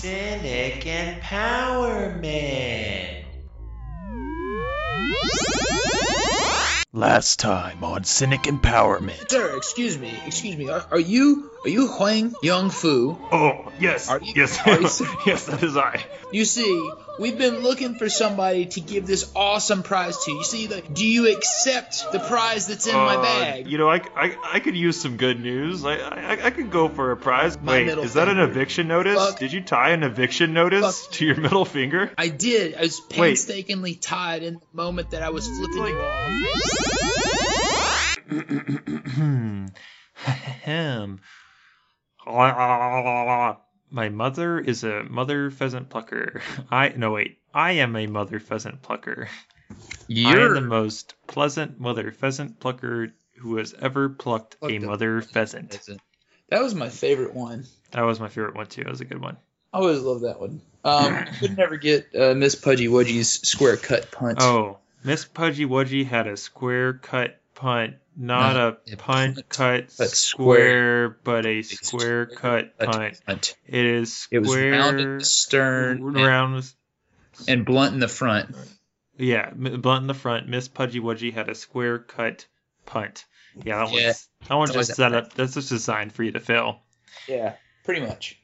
Cynic Empowerment. Last time on Cynic Empowerment. Sir, excuse me, excuse me. Are, are you are you Huang Young Fu? Oh, yes, Are you- yes, are you- yes, that is I. You see, we've been looking for somebody to give this awesome prize to. You see, the, do you accept the prize that's in my Uh, bag? You know, I, I, I could use some good news. I, I, I could go for a prize. My Wait, middle is that an eviction notice? Fuck. Did you tie an eviction notice Fuck. to your middle finger? I did. I was Wait. painstakingly tied in the moment that I was flipping you off. Ahem. My mother is a mother pheasant plucker. I no wait. I am a mother pheasant plucker. I am You're the most pleasant mother pheasant plucker who has ever plucked a Plucked a mother pheasant. That was my favorite one. That was my favorite one too. That was a good one. I always love that one. Um, could never get uh, Miss Pudgy Wudgy's square cut punt. Oh, Miss Pudgy Wudgy had a square cut punt, not Not a a punt punt, cut but square, but a square cut punt. punt. It is It was square, round in the stern and, round. and blunt in the front. Yeah, blunt in the front. Miss Pudgy Wudgy had a square cut punt. Yeah, that Yeah. one's that one's just set up. That's just designed for you to fail. Yeah, pretty much.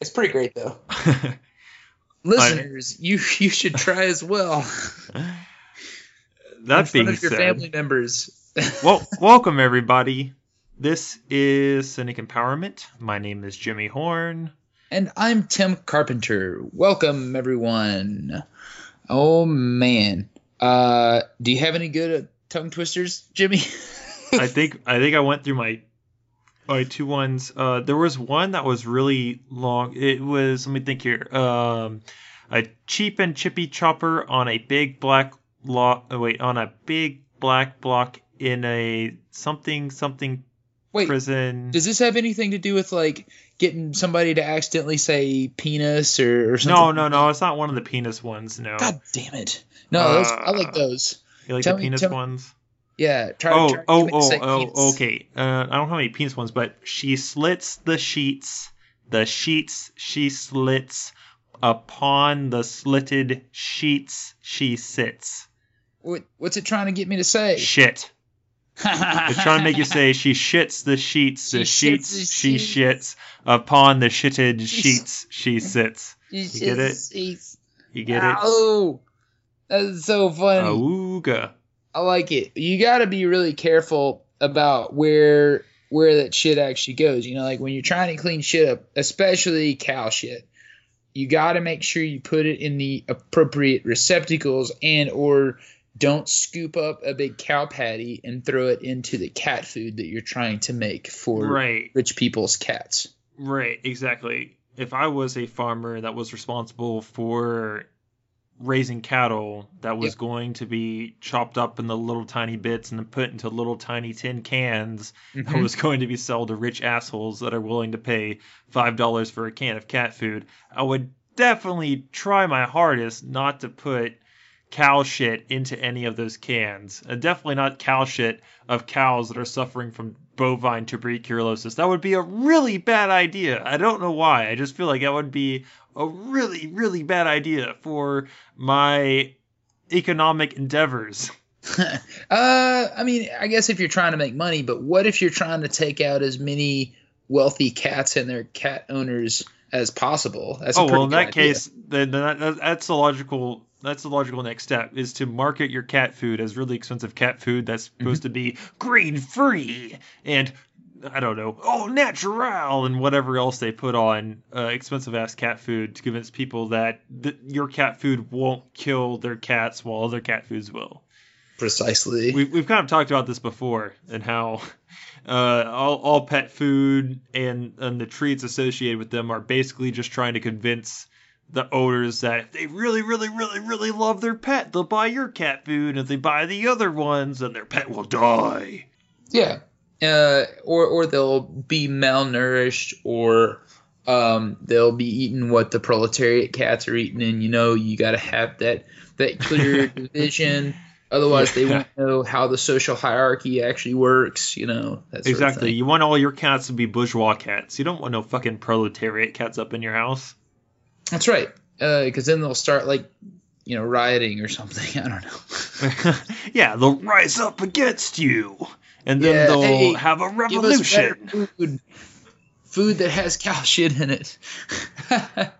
It's pretty great though. Listeners, you you should try as well. that being of your said, family members. well, welcome everybody. This is Cynic Empowerment. My name is Jimmy Horn. and I'm Tim Carpenter. Welcome everyone. Oh man. Uh do you have any good uh, tongue twisters, Jimmy? I think I think I went through my my two ones. Uh, there was one that was really long. It was let me think here. Um, a cheap and chippy chopper on a big black oh, Wait, on a big black block in a something something Wait, prison. does this have anything to do with like getting somebody to accidentally say penis or, or something? no, no, no. It's not one of the penis ones. No, God damn it. No, those, I like Uh, those. you like tell the me- penis me- ones. Yeah, try oh, try oh, get me to oh, oh, penis. okay. Uh, I don't have any penis ones, but she slits the sheets. The sheets she slits. Upon the slitted sheets she sits. What, what's it trying to get me to say? Shit. It's trying to make you say she shits the sheets. The She sheets the she sheets. shits. Upon the shitted She's- sheets she sits. You get it? You get it? Oh, that's so funny. Auga. I like it. You got to be really careful about where where that shit actually goes. You know, like when you're trying to clean shit up, especially cow shit, you got to make sure you put it in the appropriate receptacles and or don't scoop up a big cow patty and throw it into the cat food that you're trying to make for Right. rich people's cats. Right, exactly. If I was a farmer that was responsible for raising cattle that was Yep. going to be chopped up in the little tiny bits and then put into little tiny tin cans that Mhm. was going to be sold to rich assholes that are willing to pay five dollars for a can of cat food, I would definitely try my hardest not to put cow shit into any of those cans. And definitely not cow shit of cows that are suffering from bovine tuberculosis. That would be a really bad idea. I don't know why. I just feel like that would be a really, really bad idea for my economic endeavors. uh, I mean, I guess if you're trying to make money, but what if you're trying to take out as many wealthy cats and their cat owners as possible? That's a oh well, in that idea. case, then that, that's the logical. That's the logical next step is to market your cat food as really expensive cat food that's Mm-hmm. supposed to be grain free and I don't know, oh natural and whatever else they put on uh, expensive ass cat food to convince people that th- your cat food won't kill their cats while other cat foods will. Precisely. We've, we've kind of talked about this before and how uh, all, all pet food and, and the treats associated with them are basically just trying to convince the owners that if they really, really, really, really love their pet, they'll buy your cat food. And if they buy the other ones, then their pet will die. yeah, uh, or or they'll be malnourished, or um, they'll be eating what the proletariat cats are eating, and you know you got to have that that clear division. Otherwise, they won't know how the social hierarchy actually works. You know, that sort Of Exactly. You want all your cats to be bourgeois cats. You don't want no fucking proletariat cats up in your house. That's right. Uh, because then they'll start like, you know, rioting or something. I don't know. yeah, they'll rise up against you, and then Yeah, they'll hey, have a revolution. food. Food that has cow shit in it.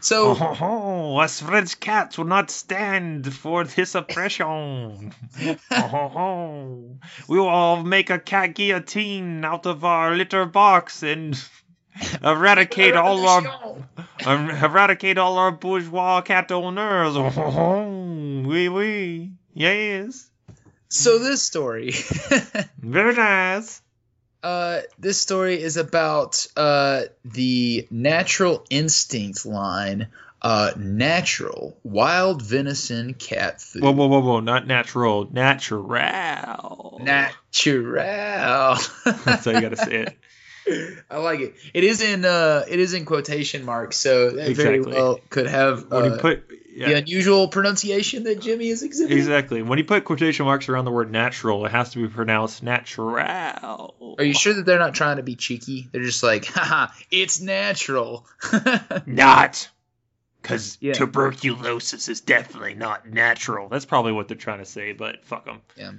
so Oh, oh, us French cats will not stand for this oppression. Oh, we will all make a cat guillotine out of our litter box and eradicate all our eradicate all our bourgeois cat owners. Oh, oui, oui, yes, So this story. very nice. Uh, this story is about uh, the Natural Instinct line, uh, natural wild venison cat food. Whoa, whoa, whoa, whoa! Not natural, natural. Natural. That's how you gotta say it. I like it. It is in uh, it is in quotation marks, so that very well could have When uh, you put the unusual pronunciation that Jimmy is exhibiting. exactly when you put quotation marks around the word natural, it has to be pronounced natural. Are you sure that they're not trying to be cheeky? They're just like, haha, it's natural. Not. Because Yeah. tuberculosis is definitely not natural. That's probably what they're trying to say, but fuck them. Yeah.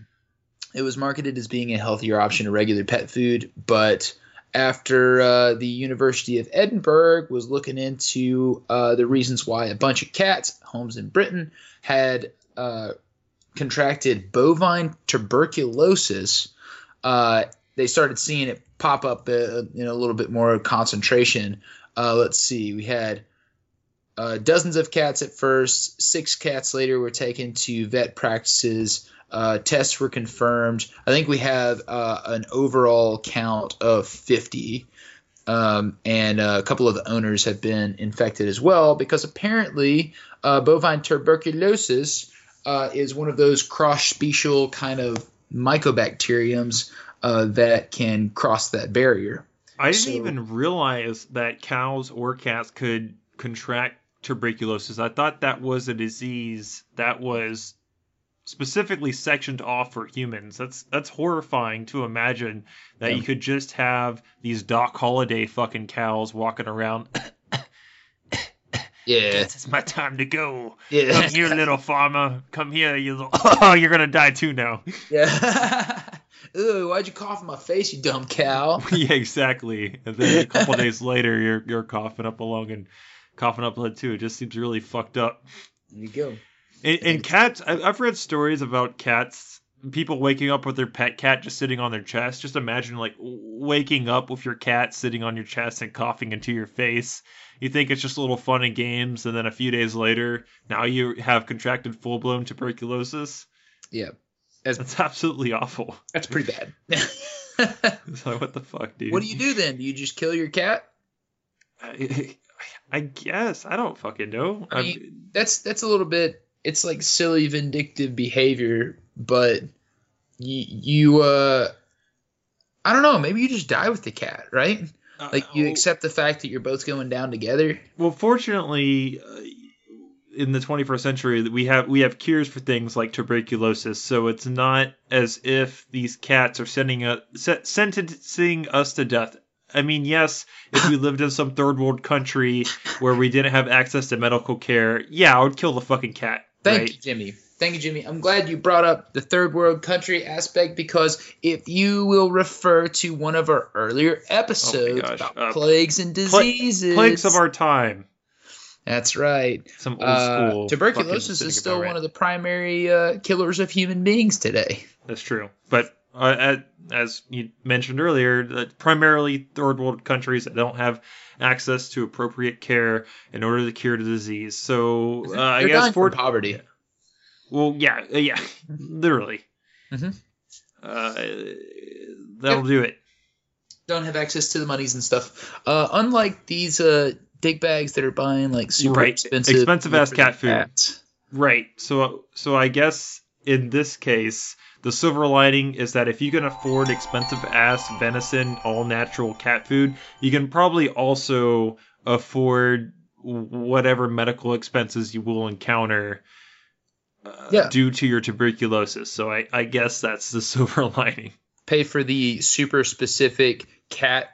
It was marketed as being a healthier option to regular pet food, but after uh, the University of Edinburgh was looking into uh, the reasons why a bunch of cats, homes in Britain, had uh, contracted bovine tuberculosis, uh, they started seeing it pop up uh, in a little bit more concentration. Uh, let's see, we had uh, dozens of cats at first. Six cats later were taken to vet practices. Uh, tests were confirmed. I think we have uh, an overall count of 50. Um, and uh, a couple of the owners have been infected as well because apparently bovine tuberculosis is one of those cross special kind of mycobacteriums uh, that can cross that barrier. I didn't So- even realize that cows or cats could contract tuberculosis. I thought that was a disease that was specifically sectioned off for humans. That's that's horrifying to imagine that Yeah. you could just have these Doc Holliday fucking cows walking around. Yeah, Yes, it's my time to go. yeah, Come here, little farmer. Come here, you little. Oh, you're gonna die too now. yeah. Ooh, why'd you cough in my face, you dumb cow? yeah, exactly. And then a couple days later, you're you're coughing up along and coughing up blood too. It just seems really fucked up. There you go. And, and cats, I've read stories about cats, people waking up with their pet cat just sitting on their chest. Just imagine like waking up with your cat sitting on your chest and coughing into your face. You think it's just a little fun and games, and then a few days later, now you have contracted full blown tuberculosis. Yeah, That's absolutely awful. that's pretty bad. It's like, what the fuck, dude? what do you do then? Do you just kill your cat? I, I guess I don't fucking know. I mean, that's that's a little bit. It's like silly vindictive behavior, but you you uh, I don't know. Maybe you just die with the cat, right? Like you uh, accept the fact that you're both going down together. Well, fortunately, uh, in the 21st century, we have we have cures for things like tuberculosis, so it's not as if these cats are sending a, se- sentencing us to death. I mean, yes, if we lived in some third world country where we didn't have access to medical care, yeah, I would kill the fucking cat. Thank right? you, Jimmy. Thank you, Jimmy. I'm glad you brought up the third world country aspect because if you will refer to one of our earlier episodes gosh, about uh, plagues and diseases, Plagues of our time. That's right. Some old Uh, school. tuberculosis is still one of the primary uh, killers of human beings today. That's true. But uh, as- you mentioned earlier, that primarily third world countries that don't have access to appropriate care in order to cure the disease. So uh, I guess for poverty. well, yeah, uh, yeah, literally. Mhm. Uh, that'll do it. Don't have access to the monies and stuff. Uh, unlike these uh, dick bags that are buying like super Right. expensive, Expensive-ass cat food. cats. Right. So so I guess in this case, the silver lining is that if you can afford expensive ass venison, all natural cat food, you can probably also afford whatever medical expenses you will encounter uh, Yeah. due to your tuberculosis. So I, I guess that's the silver lining. pay for the super specific cat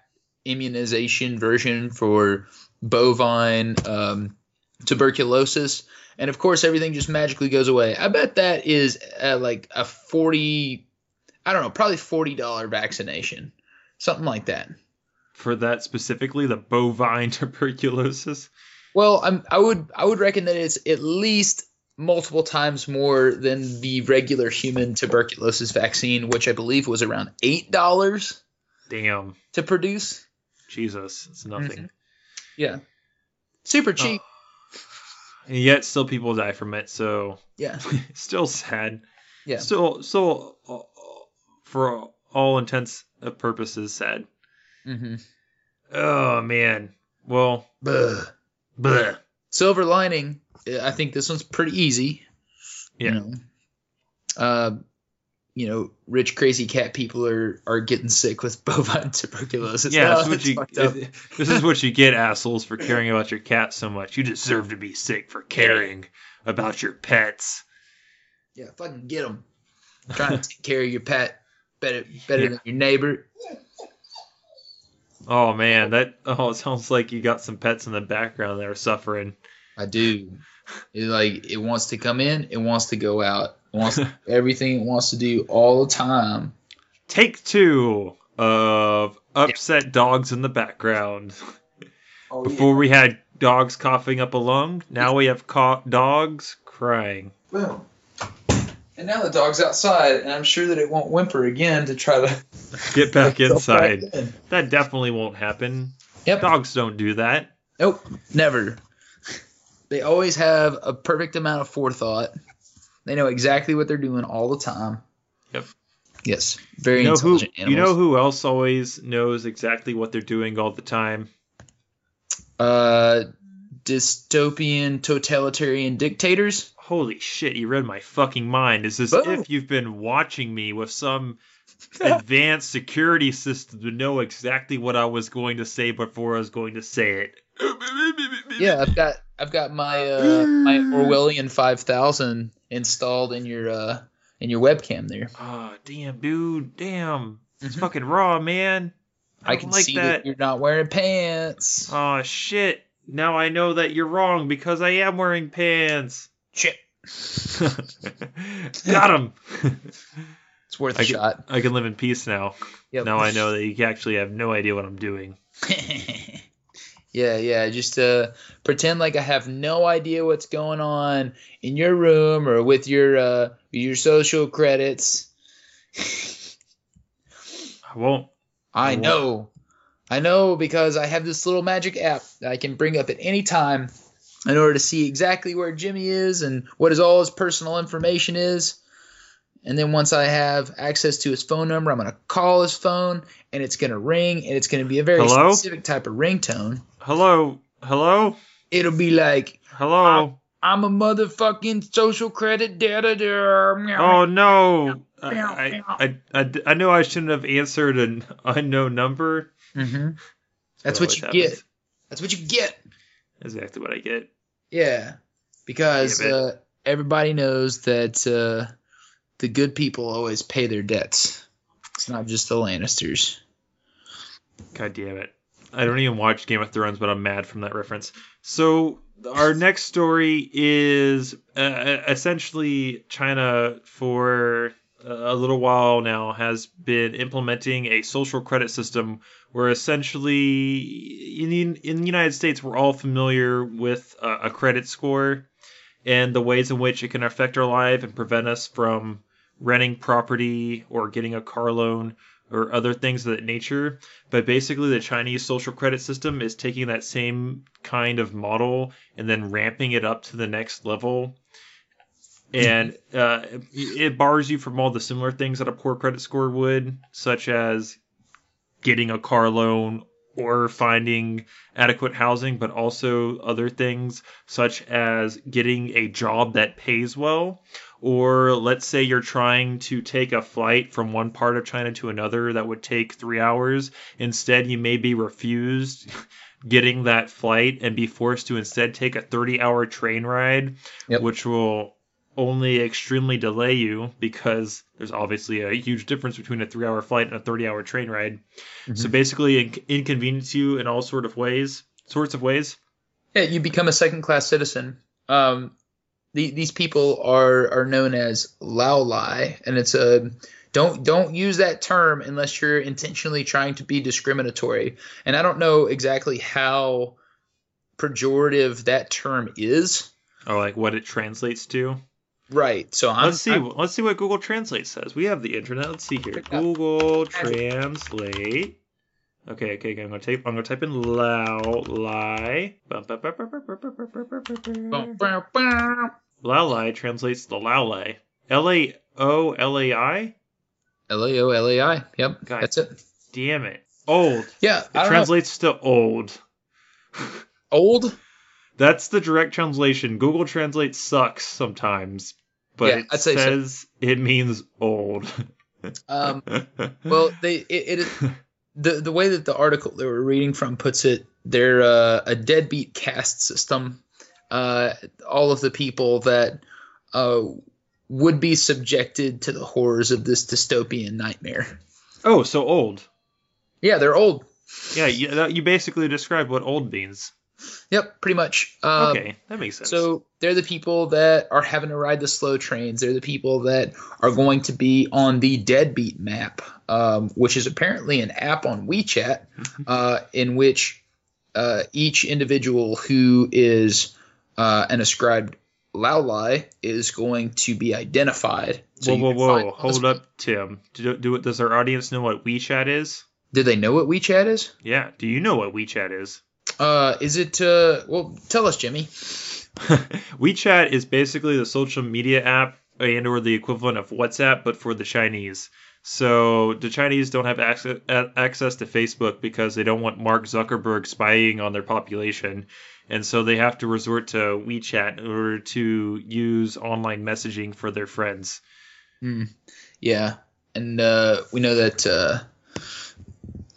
immunization version for bovine um, tuberculosis, and of course everything just magically goes away. I bet that is uh, like a forty, I don't know, probably forty dollar vaccination, something like that. For that specifically, the bovine tuberculosis. Well, I'm, I would I would reckon that it's at least multiple times more than the regular human tuberculosis vaccine, which I believe was around eight dollars Damn, to produce. Jesus, it's nothing. Mhm. Yeah, super cheap. And yet, still people die from it. So, Yeah, still sad. Yeah. Still, still, uh, for all intents and purposes, sad. mm-hmm. Oh man. Well, bleh. silver lining. uh, I think this one's pretty easy. Yeah. You know, uh, you know, rich crazy cat people are are getting sick with bovine tuberculosis. Yeah, oh, No, this is, what you, this is what you get, assholes, for caring about your cat so much. You deserve to be sick for caring about your pets. Yeah, fucking get them. Trying to take care of your pet better better Yeah. than your neighbor. Oh man, that oh, it sounds like you got some pets in the background that are suffering. I do. It like it wants to come in, it wants to go out. Wants everything it wants to do all the time. Take two of upset dogs in the background. Oh, Before we had dogs coughing up a lung, now we have co- dogs crying. Boom. And now the dog's outside, and I'm sure that it won't whimper again to try to Get back get back inside. in. That definitely won't happen. Yep. Dogs don't do that. Nope. Never. They always have a perfect amount of forethought. They know exactly what they're doing all the time. Yep. Yes. Very You know who? intelligent You know who else always knows exactly what they're doing all the time? uh, dystopian totalitarian dictators. Holy shit! You read my fucking mind. It's as Boom. if you've been watching me with some advanced security system to know exactly what I was going to say before I was going to say it. Yeah, I've got I've got my uh, my Orwellian five thousand installed in your uh in your webcam there. Oh damn, dude! Damn, it's Mhm. fucking raw, man. I, I can like see that. that you're not wearing pants. Oh shit! Now I know that you're wrong because I am wearing pants. Shit. Got him. It's worth I a can, shot. I can live in peace now. Yep. Now I know that you actually have no idea what I'm doing. yeah, yeah. Just uh, pretend like I have no idea what's going on in your room or with your uh, your social credits. I won't. I won't. know. I know because I have this little magic app that I can bring up at any time in order to see exactly where Jimmy is and what his all his personal information is. And then once I have access to his phone number, I'm going to call his phone and it's going to ring and it's going to be a very Hello? specific type of ringtone. Hello. Hello. It'll be like, Hello. I'm a motherfucking social credit data. Oh no. I, I, I, I, know I shouldn't have answered an unknown number. Mm-hmm. That's That what you always get. That's what you get. Exactly what I get. Yeah, because uh, everybody knows that uh, the good people always pay their debts. It's not just the Lannisters. God damn it. I don't even watch Game of Thrones, but I'm mad from that reference. So, our next story is uh, essentially China, for a little while now, has been implementing a social credit system where essentially, in the, in the United States, we're all familiar with a, a credit score and the ways in which it can affect our life and prevent us from renting property or getting a car loan or other things of that nature. But basically, the Chinese social credit system is taking that same kind of model and then ramping it up to the next level. And uh, it bars you from all the similar things that a poor credit score would, such as getting a car loan or finding adequate housing, but also other things such as getting a job that pays well. Or let's say you're trying to take a flight from one part of China to another that would take three hours. Instead, you may be refused getting that flight and be forced to instead take a 30 hour train ride, Yep. which will only extremely delay you because there's obviously a huge difference between a three hour flight and a 30 hour train ride. So basically, in- inconvenience you in all sort of ways, sorts of ways. Yeah, you become a second class citizen. Um, the, these people are are known as lao lai, and it's a don't don't use that term unless you're intentionally trying to be discriminatory. And I don't know exactly how pejorative that term is. Or like what it translates to. Right. So I'm, let's see. I'm- let's see what Google Translate says. We have the internet. Let's see here. Check it out. Google Translate. Okay, okay, okay. I'm gonna type. I'm gonna type in Lao Lai. Lao Lai translates to Lao Lai. L A O L A I. L A O L A I. Yep, God. that's it. Damn it. Old. Yeah, It I don't know. translates to old. Old. That's the direct translation. Google Translate sucks sometimes, but Yeah, it I'd say so. says it means old. Um, well, they it, it is the the way that the article that we're reading from puts it, they're uh, a deadbeat caste system. Uh, all of the people that uh, would be subjected to the horrors of this dystopian nightmare. oh, so old. Yeah, they're old. Yeah, you, that, you basically described what old means. Yep, pretty much. Um, okay, that makes sense. So they're the people that are having to ride the slow trains. They're the people that are going to be on the Deadbeat map, um, which is apparently an app on WeChat, uh, in which uh, each individual who is uh, an ascribed Laolai is going to be identified. So whoa, whoa, whoa! Hold up, Tim. Do, do does our audience know what WeChat is? Do they know what WeChat is? Yeah. Do you know what WeChat is? Uh, is it? Uh, well, tell us, Jimmy. WeChat is basically the social media app and or the equivalent of WhatsApp, but for the Chinese. So the Chinese don't have access access to Facebook because they don't want Mark Zuckerberg spying on their population, and so they have to resort to WeChat in order to use online messaging for their friends. Yeah, and uh, we know that uh,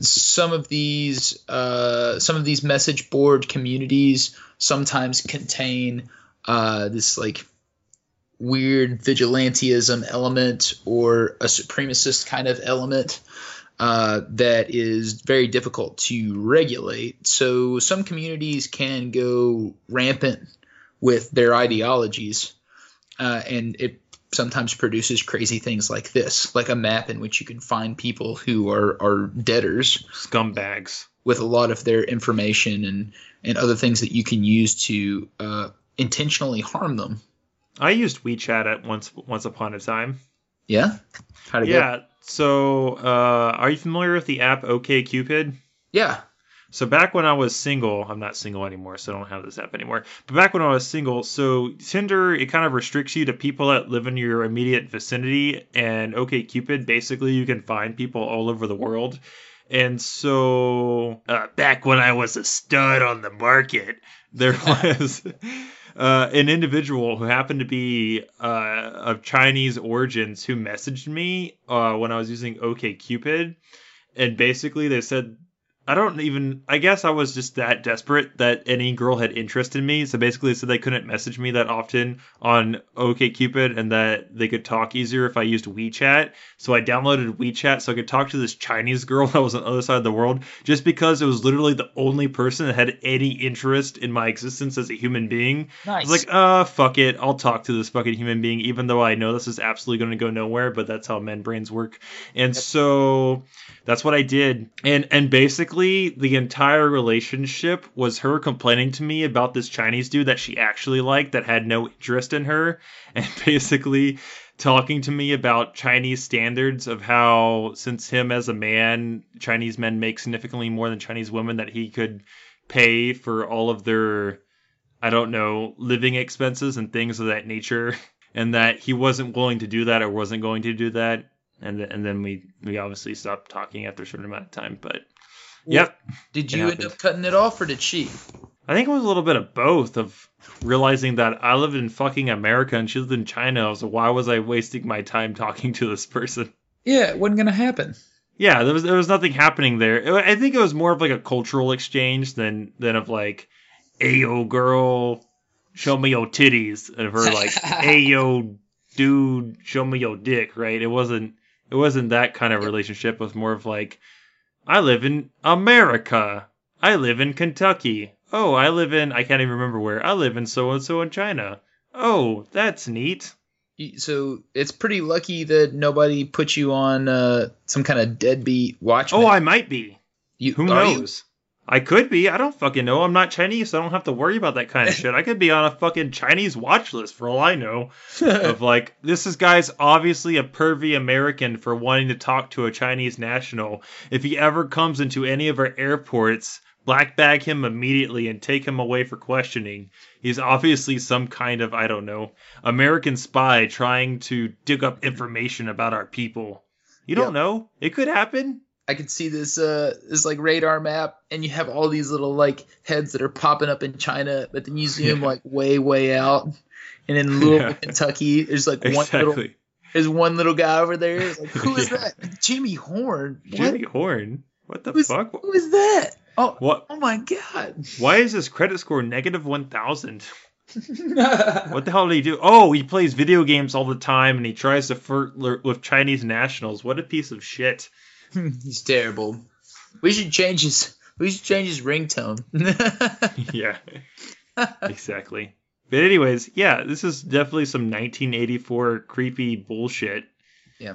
some of these uh, some of these message board communities sometimes contain uh, this like weird vigilantism element or a supremacist kind of element uh, that is very difficult to regulate. So some communities can go rampant with their ideologies, uh, and it sometimes produces crazy things like this, like a map in which you can find people who are, are debtors Scumbags. with a lot of their information and, and other things that you can use to uh, intentionally harm them. I used WeChat at once once upon a time. Yeah? How'd it go? Yeah. So, uh, are you familiar with the app OKCupid? Yeah. So back when I was single, I'm not single anymore, so I don't have this app anymore. But back when I was single, so Tinder it kind of restricts you to people that live in your immediate vicinity, and OkCupid basically you can find people all over the world. And so uh, back when I was a stud on the market, there was uh, an individual who happened to be uh, of Chinese origins who messaged me uh, when I was using OkCupid, and basically they said I don't even. I guess I was just that desperate that any girl had interest in me. So basically, so they couldn't message me that often on OkCupid, and that they could talk easier if I used WeChat. So I downloaded WeChat so I could talk to this Chinese girl that was on the other side of the world, just because it was literally the only person that had any interest in my existence as a human being. Nice. I was like, uh, fuck it. I'll talk to this fucking human being, even though I know this is absolutely going to go nowhere, but that's how men brains work. And so that's what I did. And, and basically, the entire relationship was her complaining to me about this Chinese dude that she actually liked that had no interest in her. And basically, talking to me about Chinese standards of how, since him as a man, Chinese men make significantly more than Chinese women, that he could pay for all of their I don't know, living expenses and things of that nature, and that he wasn't willing to do that or wasn't going to do that, and th- and then we we obviously stopped talking after a certain amount of time. But yep, Did you end up cutting it off or did she? I think it was a little bit of both of realizing that I lived in fucking America and she lived in China, so why was I wasting my time talking to this person? Yeah, it wasn't going to happen. Yeah, there was there was nothing happening there. I think it was more of like a cultural exchange than than of like, "Hey yo, girl, show me your titties," and of her like, "Hey yo, dude, show me your dick." Right? It wasn't it wasn't that kind of relationship. It was more of like, "I live in America. I live in Kentucky. Oh, I live in I can't even remember where. I live in so and so in China. Oh, that's neat. So it's pretty lucky that nobody put you on uh, some kind of deadbeat watchman. Oh, I might be. you, Who knows? I could be. I don't fucking know. I'm not Chinese, so I don't have to worry about that kind of shit. I could be on a fucking Chinese watch list for all I know. of like, this is guy's obviously a pervy American for wanting to talk to a Chinese national. If he ever comes into any of our airports, black bag him immediately and take him away for questioning. He's obviously some kind of, I don't know, American spy trying to dig up information about our people. You don't Yeah. know. It could happen. I could see this uh this like radar map, and you have all these little like heads that are popping up in China, but then you zoom Yeah. like way way out, and in Louisville, Yeah. Kentucky, there's like one little Exactly. there's one little guy over there. Like, who is Yeah. that? Jimmy Horn. What? Jimmy Horn. What the Who's- fuck? Who is that? Oh, What? oh my god. Why is his credit score negative one thousand? What the hell did he do? Oh, he plays video games all the time and he tries to flirt with Chinese nationals. What a piece of shit. He's terrible. We should change his. We should change his ringtone. yeah, exactly. But anyways, yeah, this is definitely some 1984 creepy bullshit. Yeah.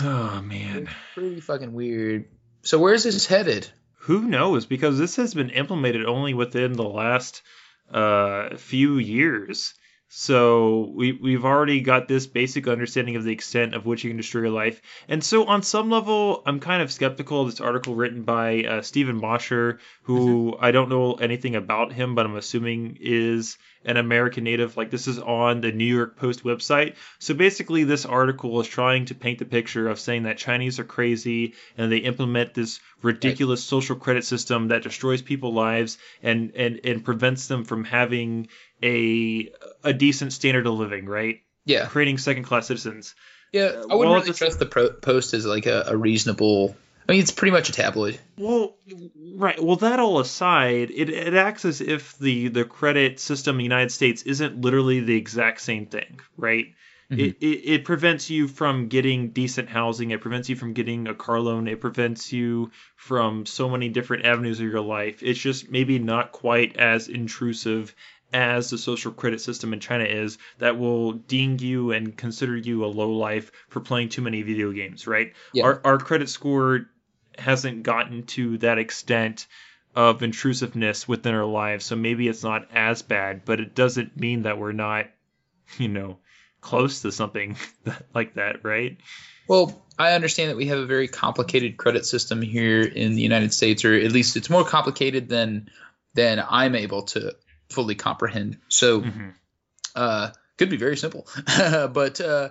Oh man. Pretty fucking weird. So where's this headed? Who knows? Because this has been implemented only within the last uh, few years. So we we've already got this basic understanding of the extent of which you can destroy your life. And so on some level, I'm kind of skeptical of this article written by uh, Steven Mosher, who I don't know anything about him, but I'm assuming is an American native. Like this is on the New York Post website. So basically, this article is trying to paint the picture of saying that Chinese are crazy and they implement this ridiculous social credit system that destroys people's lives and, and, and prevents them from having a a decent standard of living, right? Yeah. Creating second class citizens. Yeah, uh, I wouldn't well, really trust the pro- post as like a, a reasonable. I mean, it's pretty much a tabloid. Well, right. Well, that all aside, it, it acts as if the, the credit system in the United States isn't literally the exact same thing, right? Mm-hmm. It, it, it prevents you from getting decent housing. It prevents you from getting a car loan. It prevents you from so many different avenues of your life. It's just maybe not quite as intrusive as the social credit system in China is that will ding you and consider you a low life for playing too many video games, right? Yeah. Our, our credit score hasn't gotten to that extent of intrusiveness within our lives, so maybe it's not as bad, but it doesn't mean that we're not, you know, close to something like that, right? Well, I understand that we have a very complicated credit system here in the United States, or at least it's more complicated than than I'm able to fully comprehend. So, Mhm. uh, could be very simple, but uh,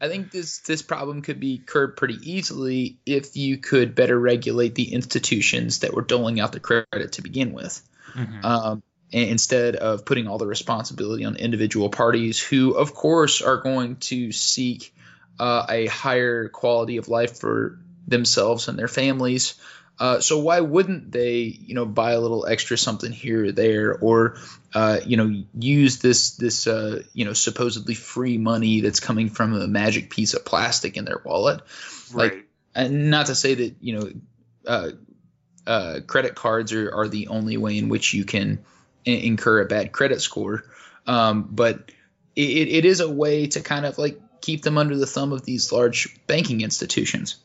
I think this this problem could be curbed pretty easily if you could better regulate the institutions that were doling out the credit to begin with. Mhm. um, instead of putting all the responsibility on individual parties who of course are going to seek uh, a higher quality of life for themselves and their families uh, so why wouldn't they you know buy a little extra something here or there or uh, you know use this this uh, you know supposedly free money that's coming from a magic piece of plastic in their wallet? Like- right. and not to say that you know uh, uh, credit cards are, are the only way in which you can incur a bad credit score. Um, but it, it is a way to kind of like keep them under the thumb of these large banking institutions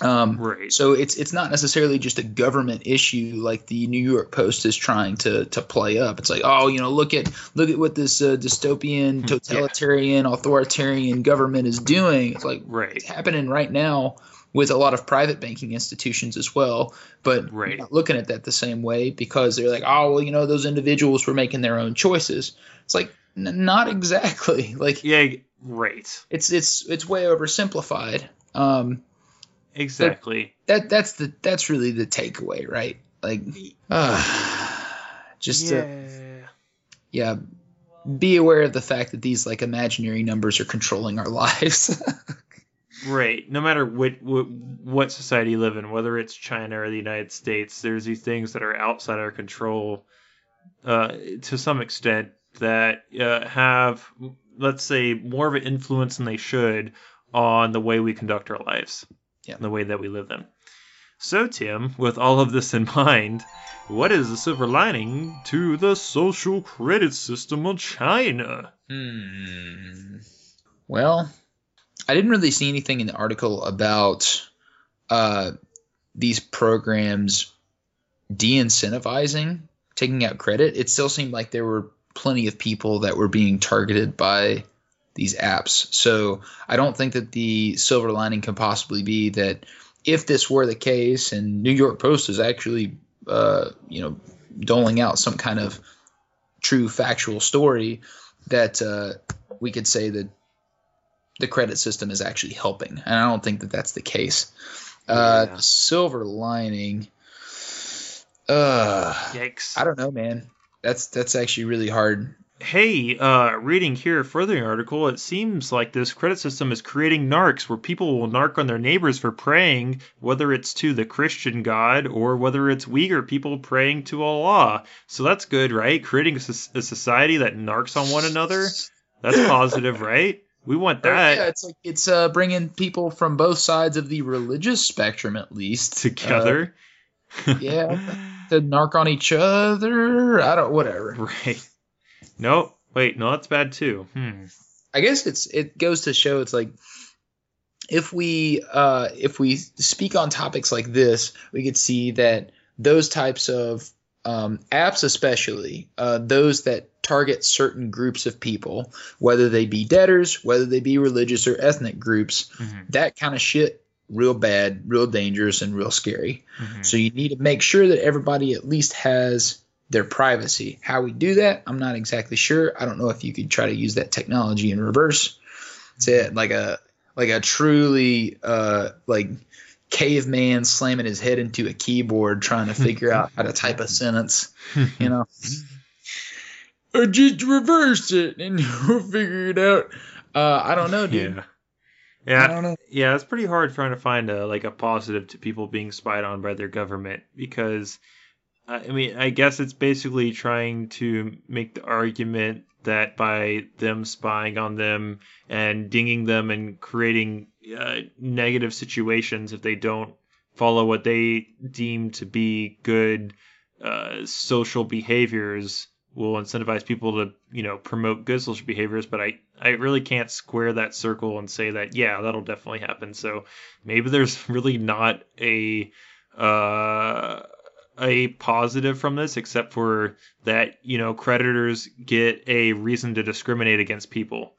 um, Right. so it's it's not necessarily just a government issue like the New York Post is trying to to play up. It's like, oh, you know, look at look at what this uh, dystopian, totalitarian, authoritarian government is doing. It's like Right. it's happening right now with a lot of private banking institutions as well. But Right. not looking at that the same way because they're like, oh, well, you know, those individuals were making their own choices. It's like n- not exactly. Like Yeah, right. it's it's it's way oversimplified. Um, Exactly. that that's the that's really the takeaway, right? Like, uh, just yeah. uh, yeah, be aware of the fact that these like imaginary numbers are controlling our lives. Right. No matter what, what what society you live in, whether it's China or the United States, there's these things that are outside our control, uh, to some extent that uh, have, let's say, more of an influence than they should on the way we conduct our lives, Yeah. the way that we live them. So, Tim, with all of this in mind, what is the silver lining to the social credit system of China? Hmm. Well, I didn't really see anything in the article about uh, these programs de-incentivizing taking out credit. It still seemed like there were plenty of people that were being targeted by these apps. So I don't think that the silver lining can possibly be that if this were the case, and New York Post is actually, uh, you know, doling out some kind of true factual story, that uh, we could say that the credit system is actually helping. And I don't think that that's the case. Uh, Yeah. silver lining. Uh, Yikes. I don't know, man. That's that's actually really hard. Hey, uh, reading here further in the article, it seems like this credit system is creating narcs where people will narc on their neighbors for praying, whether it's to the Christian God or whether it's Uyghur people praying to Allah. So that's good, right? Creating a, a society that narcs on one another. That's positive, right? We want that yeah, it's like it's uh, bringing people from both sides of the religious spectrum, at least, together. Uh, yeah, to narc on each other. I don't, whatever. right. No, wait, no, that's bad too. Hmm. I guess it's it goes to show it's like if we uh, if we speak on topics like this, we could see that those types of um, apps, especially uh, those that target certain groups of people, whether they be debtors, whether they be religious or ethnic groups, Mhm. that kind of shit, real bad, real dangerous, and real scary. Mhm. So you need to make sure that everybody at least has their privacy. How we do that, I'm not exactly sure. I don't know if you could try to use that technology in reverse. To like a like a truly uh like caveman slamming his head into a keyboard trying to figure out how to type a sentence, you know. or just reverse it and we'll figure it out. Uh I don't know, dude. Yeah. I Yeah, don't know. yeah, it's pretty hard trying to find a like a positive to people being spied on by their government because I mean, I guess it's basically trying to make the argument that by them spying on them and dinging them and creating uh, negative situations if they don't follow what they deem to be good uh, social behaviors will incentivize people to you know promote good social behaviors. But i i really can't square that circle and say that yeah that'll definitely happen. So maybe there's really not a uh a positive from this except for that you know creditors get a reason to discriminate against people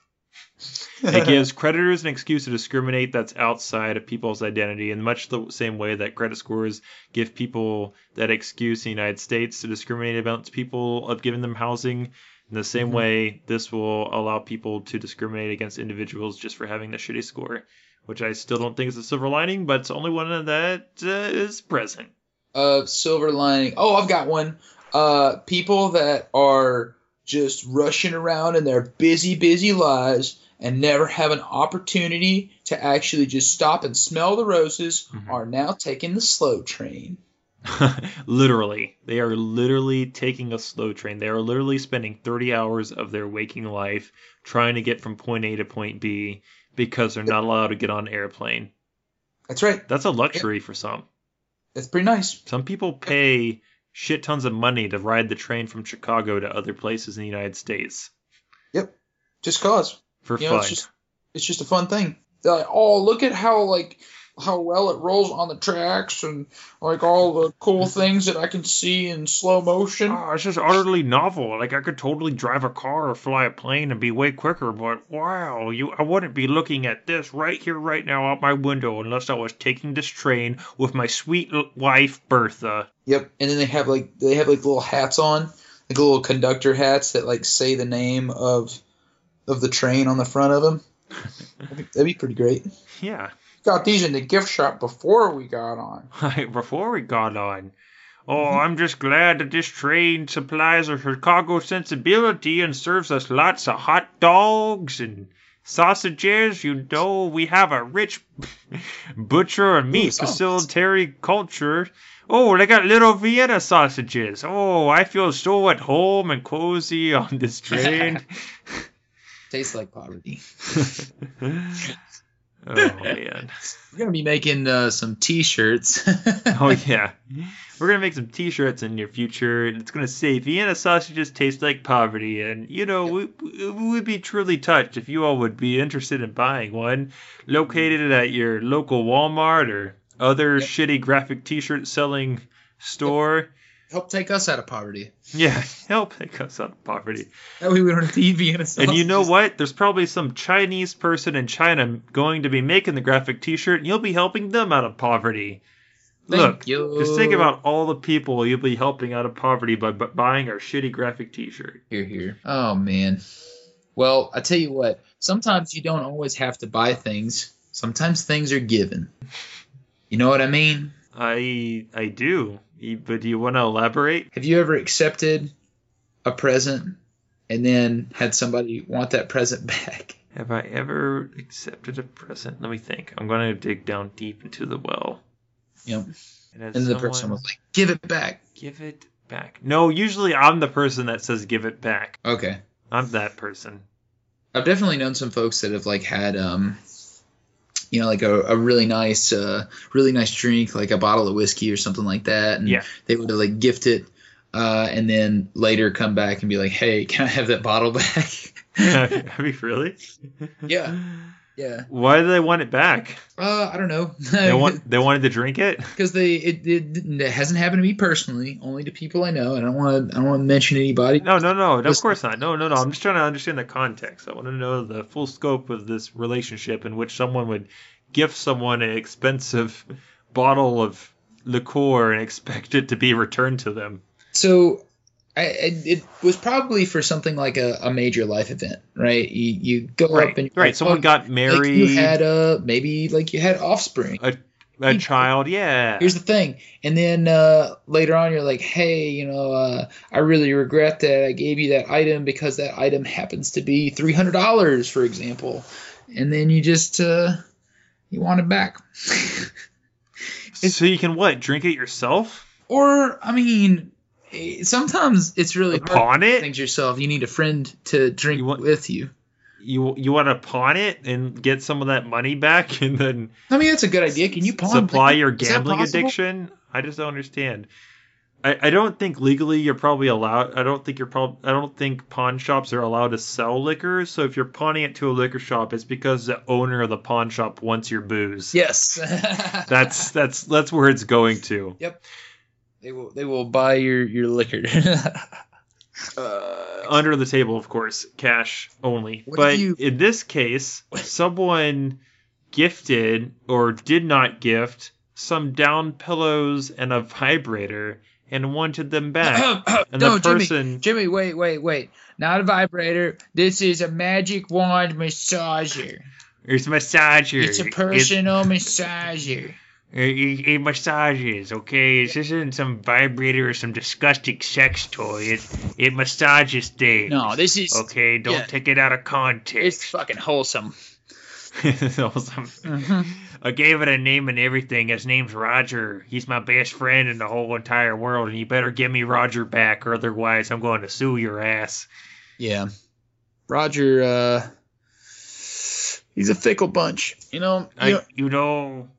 it gives creditors an excuse to discriminate that's outside of people's identity in much the same way that credit scores give people that excuse in the United States to discriminate against people of giving them housing. In the same Mhm. way, this will allow people to discriminate against individuals just for having the shitty score, which I still don't think is a silver lining, but it's only one that uh, is present. Uh silver lining. Oh, I've got one. Uh people that are just rushing around in their busy, busy lives and never have an opportunity to actually just stop and smell the roses Mhm. are now taking the slow train. literally, they are literally taking a slow train. They are literally spending 30 hours of their waking life trying to get from point A to point B because they're not allowed to get on an airplane. That's right. That's a luxury for some. That's pretty nice. Some people pay shit tons of money to ride the train from Chicago to other places in the United States Yep. Just cause. for You know, fun. it's just it's just a fun thing. They're like, oh, look at how like how well it rolls on the tracks and like all the cool mm-hmm. things that I can see in slow motion. Oh, it's just utterly novel. Like I could totally drive a car or fly a plane and be way quicker, but wow, you I wouldn't be looking at this right here, right now, out my window unless I was taking this train with my sweet wife Bertha. Yep. And then they have like they have like little hats on, like little conductor hats that like say the name of of the train on the front of them. That'd be, that'd be pretty great. Yeah, Got these in the gift shop before we got on. before we got on. Oh, mm-hmm. I'm just glad that this train supplies a Chicago sensibility and serves us lots of hot dogs and sausages. You know, we have a rich butcher and meat sausages. facilitary culture. Oh, they got little Vienna sausages. Oh, I feel so at home and cozy on this train. Tastes like poverty. Oh man. We're gonna be making uh, some T-shirts. Oh yeah. We're gonna make some T-shirts in your future, and it's gonna say Vienna sausages taste like poverty. And you know, we, we would be truly touched if you all would be interested in buying one, located at your local Walmart or other Yep. shitty graphic T-shirt selling store. Help take us out of poverty. Yeah, help take us out of poverty. That way we don't have to eat Vienna And you know what? There's probably some Chinese person in China going to be making the graphic T-shirt, and you'll be helping them out of poverty. Thank Look, you. just think about all the people you'll be helping out of poverty by bu- buying our shitty graphic T-shirt. Here, here. Oh man. Well, I tell you what. Sometimes you don't always have to buy things. Sometimes things are given. You know what I mean? I I do, Y- but do you want to elaborate? Have you ever accepted a present and then had somebody want that present back? Have I ever accepted a present? Let me think. I'm going to dig down deep into the well. Yep. And, And the person was like, "Give it back." give it back. No, usually I'm the person that says give it back. Okay. I'm that person. I've definitely known some folks that have like had um you know like a, a really nice uh really nice drink like a bottle of whiskey or something like that and Yeah. they would like gift it uh and then later come back and be like hey can i have that bottle back Have you really? Yeah. Yeah Why do they want it back? uh i don't know They want they wanted to drink it. because they it, it, it hasn't happened to me personally only to people i know i don't want to i don't want to mention anybody No, no, no. Of course not. No, no, no. I'm just trying to understand the context. I want to know the full scope of this relationship in which someone would gift someone an expensive bottle of liqueur and expect it to be returned to them. So I, I, it was probably for something like a, a major life event, right? You you go Right. up and Right. Someone oh, got like married. you had a maybe like you had offspring. a child. Yeah. Here's the thing, and then uh, later on you're like, hey, you know, uh, I really regret that I gave you that item because that item happens to be three hundred dollars, for example, and then you just uh, you want it back. so you can what? Drink it yourself? or I mean, Eh, sometimes it's really hard Pawn do it? things yourself. You need a friend to drink You want- with you. You you want to pawn it and get some of that money back and then I mean, that's a good idea. Can you pawn supply your gambling addiction? I just don't understand. I, I don't think legally you're probably allowed. I don't think you're prob- I don't think pawn shops are allowed to sell liquor. So if you're pawning it to a liquor shop, it's because the owner of the pawn shop wants your booze. Yes. That's that's that's where it's going to. They will. They will buy your your liquor. Uh, under the table, of course, cash only. What but you- in this case, someone gifted or did not gift some down pillows and a vibrator and wanted them back. And no, the Jimmy. person, Jimmy, wait, wait, wait. Not a vibrator. This is a magic wand massager. it's a massager. It's a personal massager. It, it, it massages, okay? This isn't some vibrator or some disgusting sex toy. It it massages things. No, this is Okay, don't yeah. take it out of context. it's fucking wholesome. awesome. I gave it a name and everything. His name's Roger. He's my best friend in the whole entire world, and you better give me Roger back, or otherwise I'm going to sue your ass. Yeah. Roger, uh, he's a fickle bunch. You know, you I, know- you know,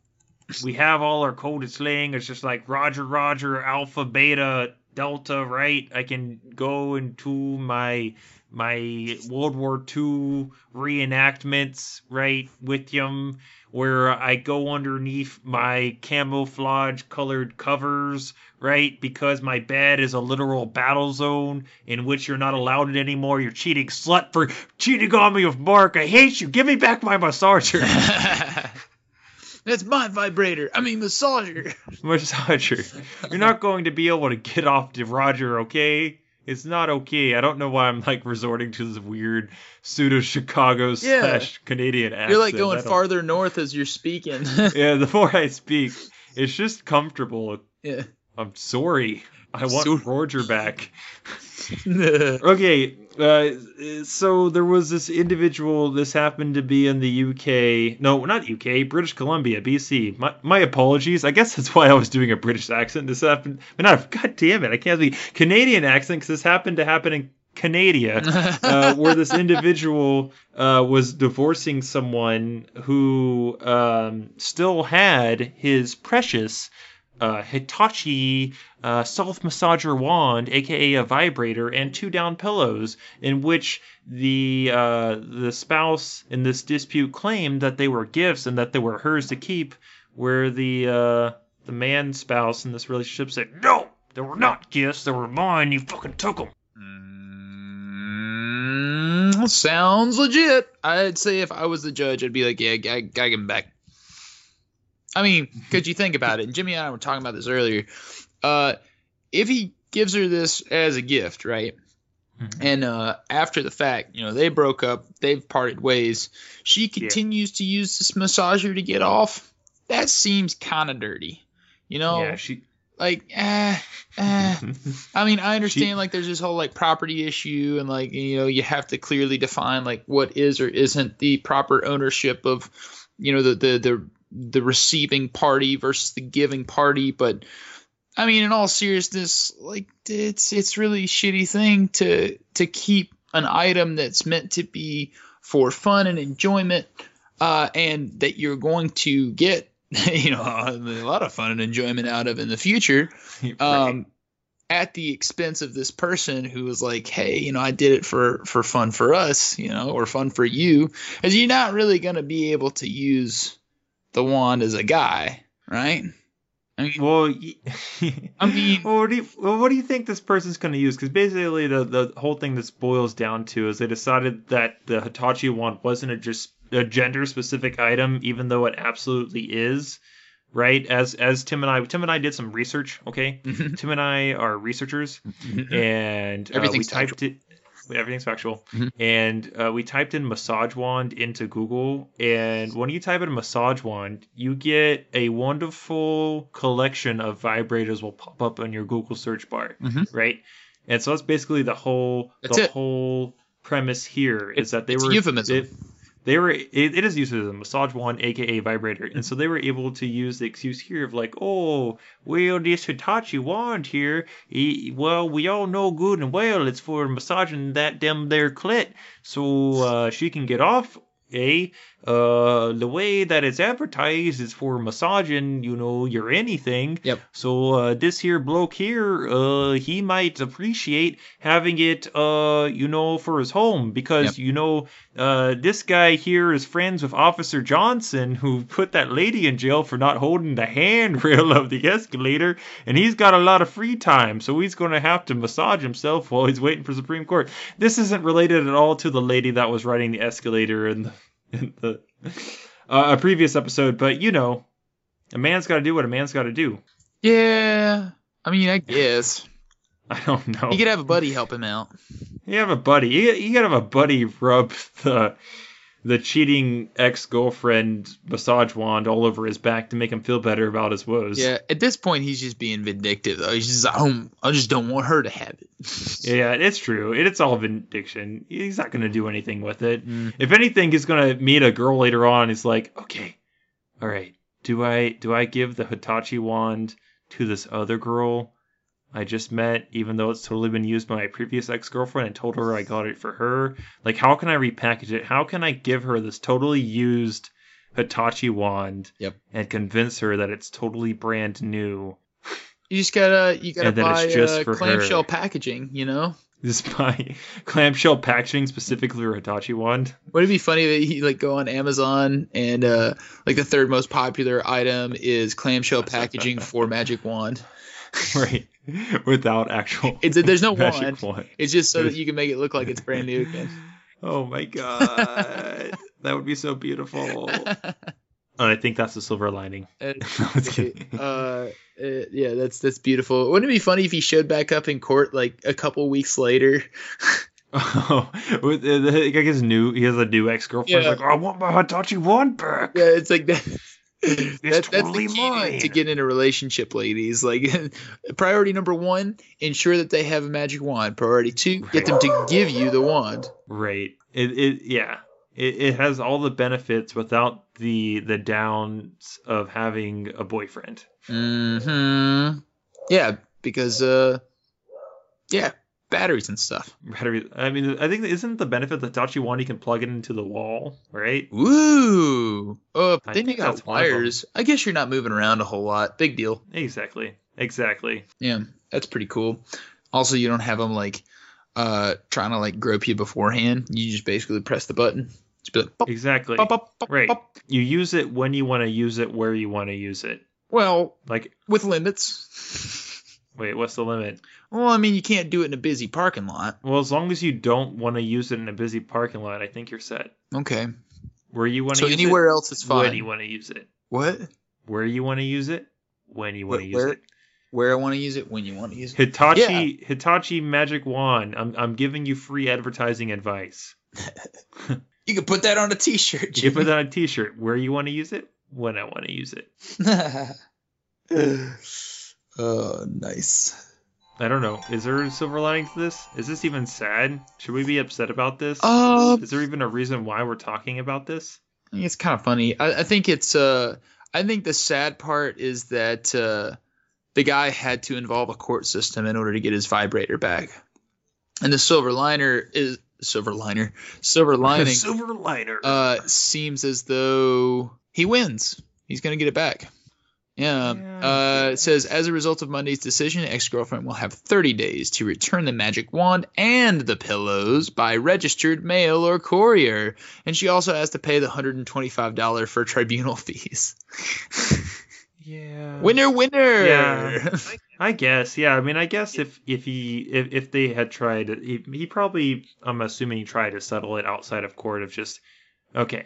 we have all our coded slang. It's just like Roger, Roger, Alpha, Beta, Delta, right? I can go into my my World War II reenactments, right, with them, where I go underneath my camouflage colored covers, right, because my bed is a literal battle zone in which you're not allowed it anymore. You're cheating slut for cheating on me with Mark. I hate you. Give me back my massager. That's my vibrator. I mean, massager. massager. You're not going to be able to get off to Roger, okay? It's not okay. I don't know why I'm like resorting to this weird pseudo Chicago slash Canadian accent. You're like going farther north as you're speaking. Yeah, the more I speak, it's just comfortable. yeah. I'm sorry. I want Sorry. Roger back. Okay, uh, so there was this individual. This happened to be in the UK. No, not UK. British Columbia, BC. My, my apologies. I guess that's why I was doing a British accent. This happened. But not. God damn it! I can't be Canadian accent because this happened to happen in Canada, uh, where this individual uh, was divorcing someone who um, still had his precious uh, Hitachi uh, self massager wand, aka a vibrator, and two down pillows, in which the uh, the spouse in this dispute claimed that they were gifts and that they were hers to keep, where the uh, the man spouse in this relationship said, "No, they were not gifts. They were mine. You fucking took them." Mm, sounds legit. I'd say if I was the judge, I'd be like, yeah, I, I gotta give him back. I mean, could you think about it? And Jimmy and I were talking about this earlier. Uh, if he gives her this as a gift, right? Mm-hmm. And uh, after the fact, you know, they broke up, they've parted ways. She continues to use this massager to get off. That seems kind of dirty. You know, Yeah, she. like, eh, eh. I mean, I understand like there's this whole like property issue and like you know you have to clearly define like what is or isn't the proper ownership of you know the the the the receiving party versus the giving party, but I mean in all seriousness, like it's it's really shitty thing to to keep an item that's meant to be for fun and enjoyment uh, and that you're going to get you know a lot of fun and enjoyment out of in the future um, at the expense of this person who was like, hey, you know, I did it for for fun for us, you know, or fun for you, as you're not really gonna be able to use the wand is a guy, right? I mean, Well, I mean- well, what do you, well, what do you think this person's going to use? Because basically, the the whole thing this boils down to is they decided that the Hitachi wand wasn't a just a gender specific item, even though it absolutely is. Right? As as Tim and I, Tim and I did some research. Okay, Mhm. Tim and I are researchers, and uh, we typed it. Everything's factual. Mhm. And uh, we typed in massage wand into Google, and when you type in massage wand, you get a wonderful collection of vibrators will pop up on your Google search bar, Mhm. right? And so that's basically the whole That's the it. whole premise here is that they it's were euphemism. They, they were it, it is used as a massage wand, aka vibrator, and so they were able to use the excuse here of like, oh, well, this Hitachi wand here, eh, well, we all know good and well it's for massaging that them there clit, so uh, she can get off. Eh? Uh, the way that it's advertised is for massaging, you know, your anything. Yep. So uh, this here bloke here, uh, he might appreciate having it, uh, you know, for his home because Yep. you know, uh, this guy here is friends with Officer Johnson who put that lady in jail for not holding the handrail of the escalator, and he's got a lot of free time, so he's going to have to massage himself while he's waiting for Supreme Court. This isn't related at all to the lady that was riding the escalator in the, in the uh, a previous episode, but you know, a man's got to do what a man's got to do. yeah, I mean, I guess I don't know. he could have a buddy help him out. You have a buddy. You, you gotta have a buddy rub the the cheating ex girlfriend massage wand all over his back to make him feel better about his woes. Yeah, at this point, he's just being vindictive. Though he's just, I I just don't want her to have it. Yeah, it's true. It, it's all vindication. He's not gonna do anything with it. Mm. If anything, he's gonna meet a girl later on. He's like, okay, all right. Do I do I give the Hitachi wand to this other girl I just met, even though it's totally been used by my previous ex girlfriend and told her I got it for her? Like, how can I repackage it? How can I give her this totally used Hitachi wand Yep. and convince her that it's totally brand new? You just gotta, you gotta buy just uh, clamshell her. packaging. You know, This by clamshell packaging specifically for Hitachi wand. Would it be funny that you like go on Amazon and uh like the third most popular item is clamshell packaging for magic wand. right. Without actual It's there's no wand. wand. It's just so that you can make it look like it's brand new again. Oh my god. that would be so beautiful. And I think that's the silver lining. Uh, uh, yeah, that's that's beautiful. Wouldn't it be funny if he showed back up in court like a couple weeks later? Oh, with uh, the, I guess new. He has a new ex girlfriend. Yeah. Like, I want my Hitachi wand back. Yeah, it's like that. That, that's the key to- mine. to get in a relationship, ladies. Like, priority number one, ensure that they have a magic wand. Priority two, get them to give you the wand. Right. It. It. Yeah. It, it has all the benefits without the the downs of having a boyfriend. Hmm. Yeah, because uh, yeah, batteries and stuff. Battery. I mean, I think isn't the benefit that you can plug it into the wall, right? Ooh. Uh, I then you got that's one of 'em. wires. I guess you're not moving around a whole lot. Big deal. Exactly. Exactly. Yeah, that's pretty cool. Also, you don't have them like uh trying to like grope you beforehand. You just basically press the button. Just be like, pop, Exactly. pop, pop, Right. You use it when you want to use it, where you want to use it. Well, Like, with limits. Wait, what's the limit? Well, I mean, you can't do it in a busy parking lot. Well, as long as you don't want to use it in a busy parking lot, I think you're set. Okay. Where you want to So use anywhere it, else is fine. when you want to use it. What? Where you want to use it, when you want to use where- it. Where I want to use it, when you want to use it. Hitachi Hitachi Magic Wand. I'm I'm giving you free advertising advice. You can put that on a T-shirt. You can put that on a T-shirt. Where you want to use it, when I want to use it. oh, nice. I don't know. Is there a silver lining to this? Is this even sad? Should we be upset about this? Um, Is there even a reason why we're talking about this? I think it's kind of funny. I, I think it's uh I think the sad part is that uh the guy had to involve a court system in order to get his vibrator back. And the silver liner is silver liner. Silver lining silver liner. uh seems as though he wins. He's going to get it back. Yeah. Yeah. Uh, it says as a result of Monday's decision, ex-girlfriend will have 30 days to return the magic wand and the pillows by registered mail or courier, and she also has to pay the $125 for tribunal fees. yeah. winner, winner. Yeah. I guess, yeah. I mean, I guess if if he if, if they had tried, he, he probably, I'm assuming he tried to settle it outside of court of just, okay,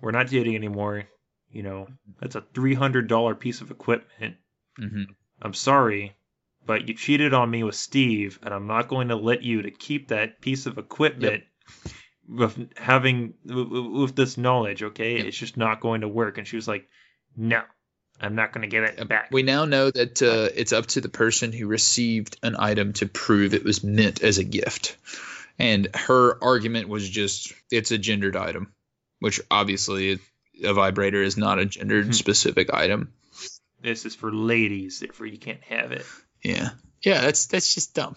we're not dating anymore. You know, that's a three hundred dollar piece of equipment. hmm I'm sorry, but you cheated on me with Steve, and I'm not going to let you to keep that piece of equipment with having with, with this knowledge. Okay, Yep. it's just not going to work. And she was like, "No, I'm not going to give it back." We now know that uh, it's up to the person who received an item to prove it was meant as a gift. And her argument was just it's a gendered item, which obviously a vibrator is not a gendered Mhm. specific item. This is for ladies, therefore you can't have it. Yeah. Yeah, that's that's just dumb.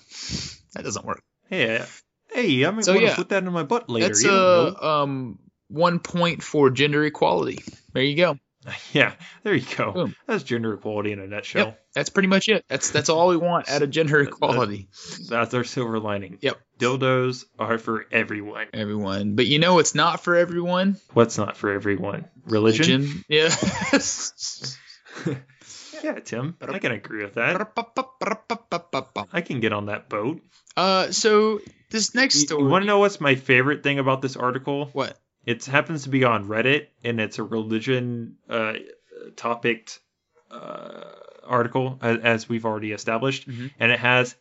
That doesn't work. Yeah. hey, I might So, want to put that in my butt later. That's uh um one point for gender equality. There you go. yeah, there you go. Boom. That's gender equality in a nutshell. Yep. That's pretty much it. That's that's all we want out of gender equality. That's our silver lining. Yep. Dildos are for everyone. Everyone. But you know what's not for everyone? What's not for everyone? Religion. Yeah. Yeah, Tim, I can agree with that. I can get on that boat. Uh, so this next story. You, story. want to know what's my favorite thing about this article? what? It happens to be on Reddit, and it's a religion uh, topic uh, article, as, as we've already established, Mhm. and it has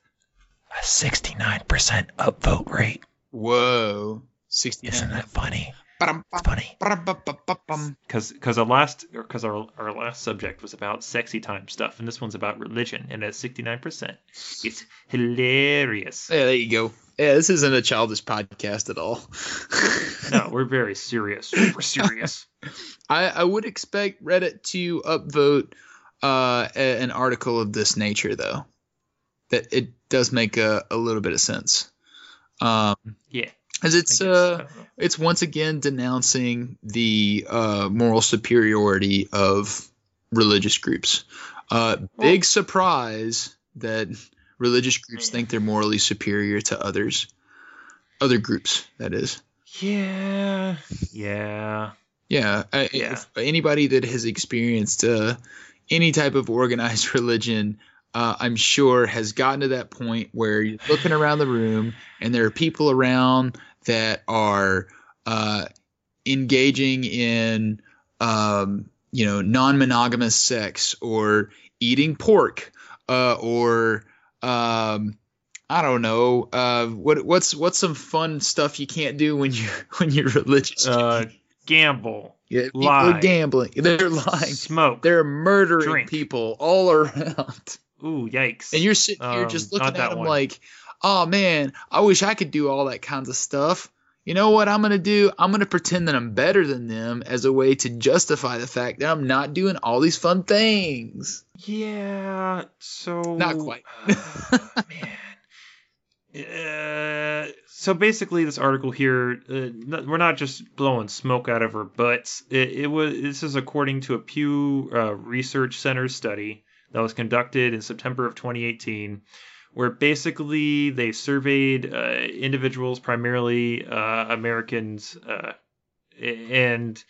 a 69% upvote rate. Whoa. Sixty. Isn't that funny? It's funny. Because because our last because our, our last subject was about sexy time stuff, and this one's about religion, and at 69%. It's hilarious. Yeah, there you go. Yeah, this isn't a childish podcast at all. No, we're very serious, super serious. I, I would expect Reddit to upvote uh, a- an article of this nature, though. That it does make a, a little bit of sense. Um, Yeah. as it's uh, it's once again denouncing the uh, moral superiority of religious groups. Uh, big surprise that religious groups Yeah. think they're morally superior to others, other groups. That is. Yeah. Yeah. Yeah, I, Yeah. If anybody that has experienced uh, any type of organized religion, uh, I'm sure has gotten to that point where you're looking around the room and there are people around that are uh, engaging in, um, you know, non-monogamous sex or eating pork uh, or um, I don't know. Uh, what what's what's some fun stuff you can't do when you when you're religious? Uh, gamble, Yeah, people Lie. are gambling. They're lying. smoke. They're murdering Drink. people all around. Ooh, yikes. And you're sitting here Um, just looking at them one. like, oh man, I wish I could do all that kinds of stuff. You know what I'm going to do? I'm going to pretend that I'm better than them as a way to justify the fact that I'm not doing all these fun things. Yeah, so Not quite. man, Yeah, so basically, this article here, uh, we're not just blowing smoke out of our butts. It, it was this is according to a Pew uh, Research Center study that was conducted in September of 2018, where basically they surveyed uh, individuals, primarily uh, Americans, uh, and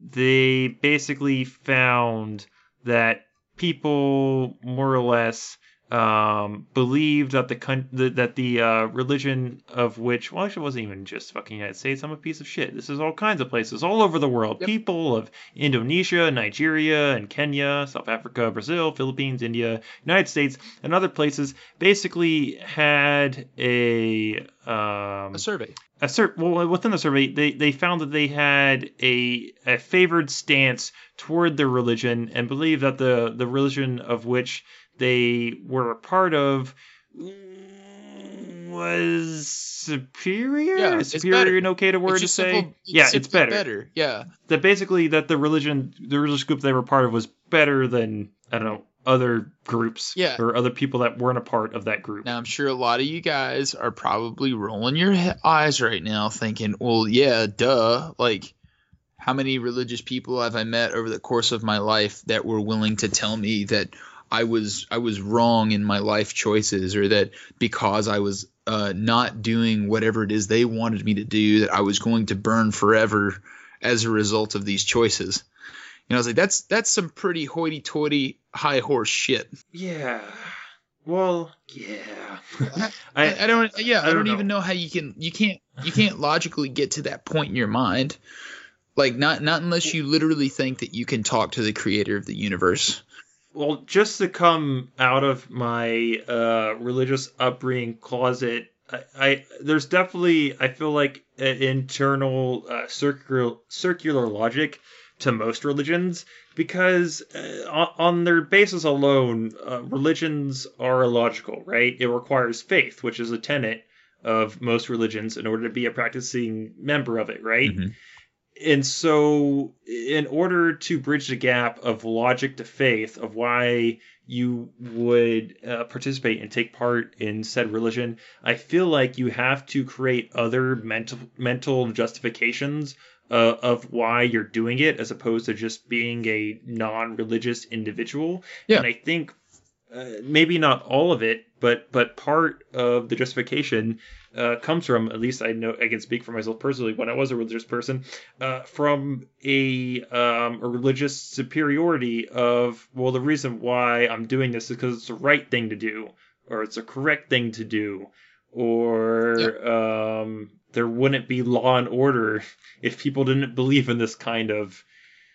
they basically found that people more or less um, believed that the con- the, that the uh, religion of which well actually it wasn't even just fucking United States. I'm a piece of shit. This is all kinds of places all over the world. Yep. People of Indonesia, Nigeria, and Kenya, South Africa, Brazil, Philippines, India, United States, and other places basically had a um, A survey. a sur- well within the survey they, they found that they had a, a favored stance toward their religion and believe that the, the religion of which they were a part of was superior Yeah, Is it's superior better. an okay to word It's to say simple- yeah it's better. Better. Yeah. that basically that the religion the religious group they were part of was better than i don't know other groups Yeah. or other people that weren't a part of that group Now I'm sure a lot of you guys are probably rolling your he- eyes right now, thinking, "Well, yeah, duh." Like, how many religious people have I met over the course of my life that were willing to tell me that I was I was wrong in my life choices, or that because I was uh, not doing whatever it is they wanted me to do, that I was going to burn forever as a result of these choices. You know, I was like, that's that's some pretty hoity-toity high horse shit. yeah well yeah I, I don't yeah I, I don't, don't even know how you can you can't you can't logically get to that point in your mind like not not unless you literally think that you can talk to the creator of the universe Well, just to come out of my uh, religious upbringing closet, I, I there's definitely I feel like an internal uh, circular circular logic to most religions because uh, on, their basis alone, uh, religions are illogical, right? It requires faith, which is a tenet of most religions, in order to be a practicing member of it, right? Mhm. And so in order to bridge the gap of logic to faith of why you would uh, participate and take part in said religion i feel like you have to create other mental mental justifications uh, of why you're doing it as opposed to just being a non-religious individual Yeah. and i think uh, maybe not all of it but but part of the justification uh, comes from at least I know I can speak for myself personally when I was a religious person uh, from a um, a religious superiority of well the reason why I'm doing this is because it's the right thing to do or it's the correct thing to do or um, there wouldn't be law and order if people didn't believe in this kind of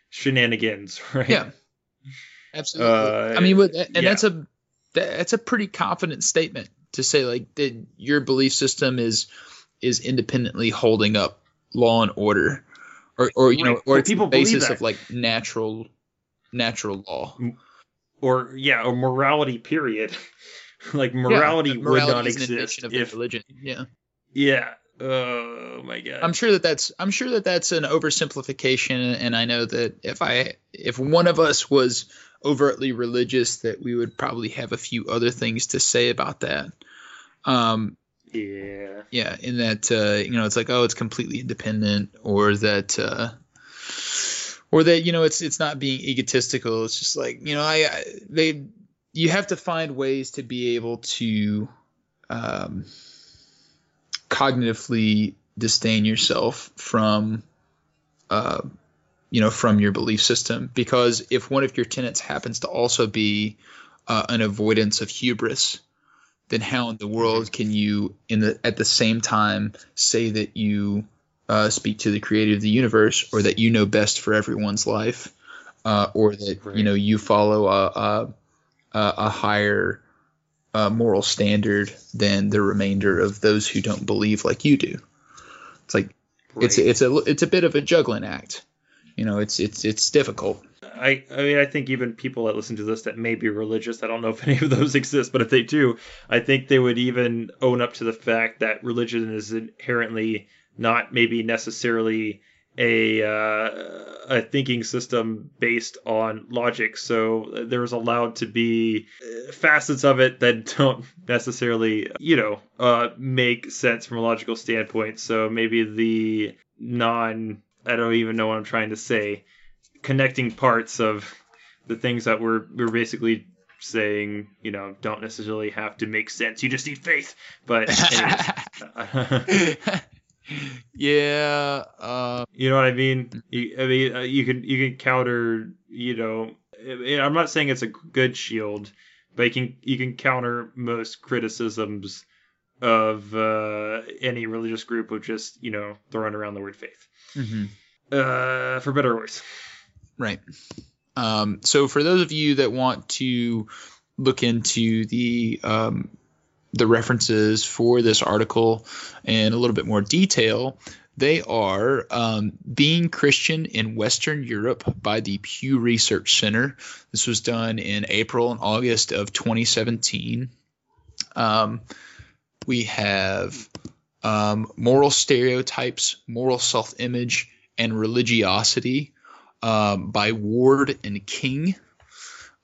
shenanigans right Yeah. Absolutely. Uh, i mean and yeah. that's a that's a pretty confident statement to say like that your belief system is is independently holding up law and order or or you know or Well, people the basis of like natural natural law. Or yeah or morality period. Like morality, Yeah, would not is exist if religion. Yeah. Yeah. Oh my god. I'm sure that that's I'm sure that that's an oversimplification, and I know that if I if one of us was overtly religious, that we would probably have a few other things to say about that. Um, yeah yeah, in that uh, you know it's like oh it's completely independent, or that uh, or that you know it's it's not being egotistical. It's just like you know I, I they you have to find ways to be able to um, cognitively disdain yourself from uh, you know from your belief system because if one of your tenets happens to also be uh, an avoidance of hubris then how in the world can you in the at the same time say that you uh, speak to the creator of the universe or that you know best for everyone's life uh, or that Right. you know you follow a a, a a higher uh, moral standard than the remainder of those who don't believe like you do it's like it's right. it's a it's a bit of a juggling act you know it's it's it's difficult I, I mean, I think even people that listen to this that may be religious, I don't know if any of those exist, but if they do, I think they would even own up to the fact that religion is inherently not maybe necessarily a uh, a thinking system based on logic. So there's allowed to be uh, facets of it that don't necessarily, you know, uh, make sense from a logical standpoint. So maybe the non, I don't even know what I'm trying to say, connecting parts of the things that we're we're basically saying, you know, don't necessarily have to make sense. You just need faith. But yeah. Uh, you know what I mean? You, I mean, uh, you can you can counter. You know, I- I'm not saying it's a good shield, but you can you can counter most criticisms of uh, any religious group with just you know throwing around the word faith. mhm. Uh, for better or worse. Right. Um, so for those of you that want to look into the um, the references for this article in a little bit more detail, they are um, Being Christian in Western Europe by the Pew Research Center. This was done in April and August of 2017. Um, we have um, Moral Stereotypes, Moral Self Image, and Religiosity um, by Ward and King.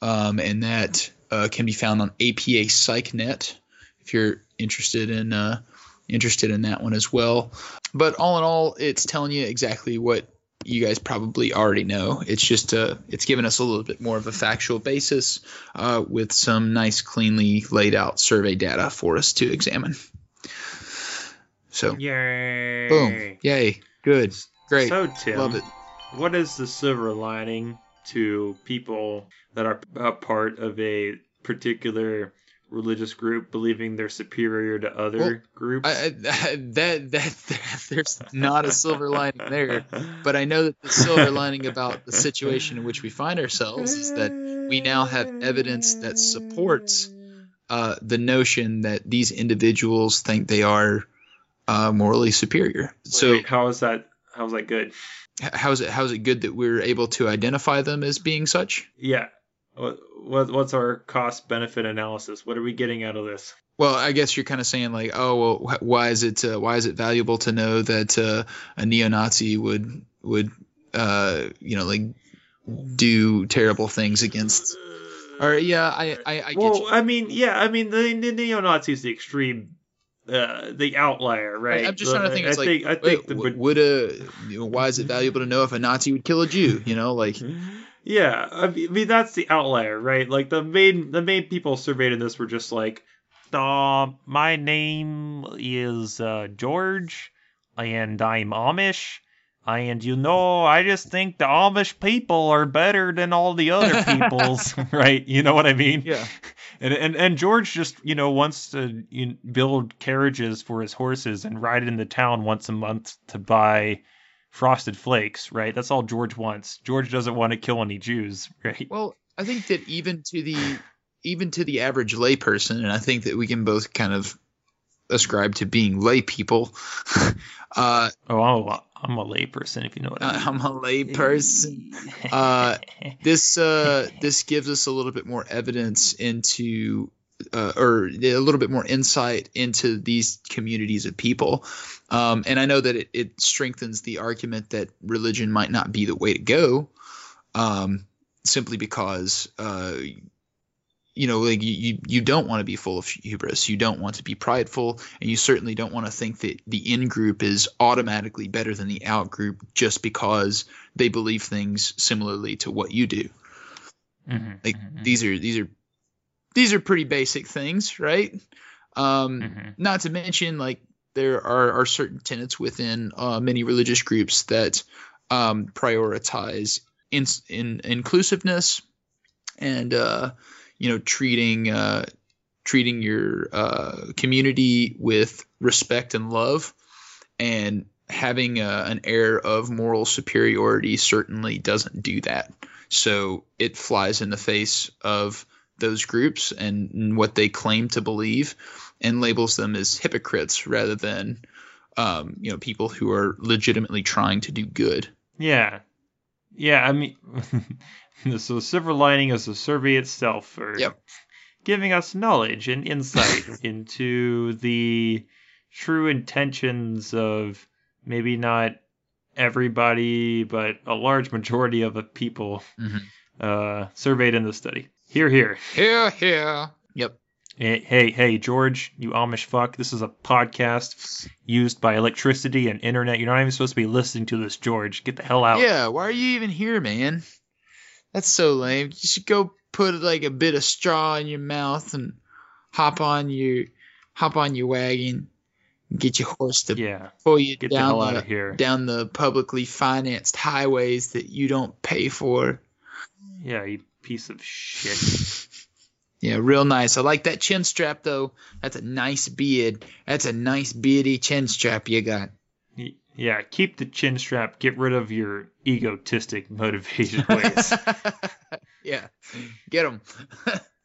Um, and that uh, can be found on APA PsycNet if you're interested in uh, interested in that one as well. But all in all, it's telling you exactly what you guys probably already know. It's just uh, it's given us a little bit more of a factual basis uh, with some nice, cleanly laid out survey data for us to examine. So, Yay! boom, yay, good, great, So Tim, love it. what is the silver lining to people that are a part of a particular religious group believing they're superior to other Well, groups? I, I, that, that that there's not a silver lining there, but I know that the silver lining about the situation in which we find ourselves is that we now have evidence that supports uh, the notion that these individuals think they are uh, morally superior. So Wait, how is that? How is that good? how is it how is it good that we're able to identify them as being such? Yeah. What, what what's our cost benefit analysis? What are we getting out of this? Well, I guess you're kind of saying like, oh, well, wh- why is it uh, why is it valuable to know that uh, a neo-Nazi would would uh, you know like do terrible things against? Or yeah, I I, I get well, you. I mean, yeah, I mean the, the neo Nazis the extreme, uh, the outlier, right? I'm just trying to think. It's I like, think, I wait, the, would a you know, why is it valuable to know if a Nazi would kill a Jew? You know, like Yeah, I mean, that's the outlier, right? Like the main the main people surveyed in this were just like, uh, my name is uh, George, and I'm Amish, and you know, I just think the Amish people are better than all the other peoples, right? You know what I mean? yeah, And, and and George just you know wants to you know, build carriages for his horses and ride into town once a month to buy frosted flakes, right? That's all George wants. George doesn't want to kill any Jews, right? Well, I think that even to the even to the average layperson, and I think that we can both kind of ascribe to being lay people. uh, Oh, I'm a, I'm a layperson, if you know what I mean. I'm a layperson. Uh, this uh, this gives us a little bit more evidence into uh, or a little bit more insight into these communities of people. Um, and I know that it, it strengthens the argument that religion might not be the way to go, um, simply because uh, you know, like you, you, don't want to be full of hubris. You don't want to be prideful, and you certainly don't want to think that the in group is automatically better than the out group just because they believe things similarly to what you do. Mhm, Like mhm, these are these are these are pretty basic things, right? Um, mhm. not to mention like there are, are certain tenets within uh, many religious groups that um, prioritize in, in inclusiveness and uh, you know treating uh, treating your uh, community with respect and love and having uh, an air of moral superiority certainly doesn't do that so it flies in the face of those groups and, what they claim to believe and labels them as hypocrites rather than um, you know people who are legitimately trying to do good. Yeah. Yeah, I mean, so silver lining is the survey itself for Yep. giving us knowledge and insight into the true intentions of maybe not everybody, but a large majority of the people Mhm. uh, surveyed in the study. Here, here. Here, here. Yep. Hey, hey, hey, George, you Amish fuck. This is a podcast used by electricity and internet. You're not even supposed to be listening to this, George. Get the hell out. Yeah, why are you even here, man? That's so lame. You should go put like a bit of straw in your mouth and hop on your hop on your wagon and get your horse to Yeah, pull you get the down hell the, of here. down the publicly financed highways that you don't pay for. Yeah, you piece of shit. Yeah, real nice. I like that chin strap though. That's a nice beard. That's a nice beardy chin strap you got. Yeah, keep the chin strap. Get rid of your egotistic motivation ways. yeah, get them.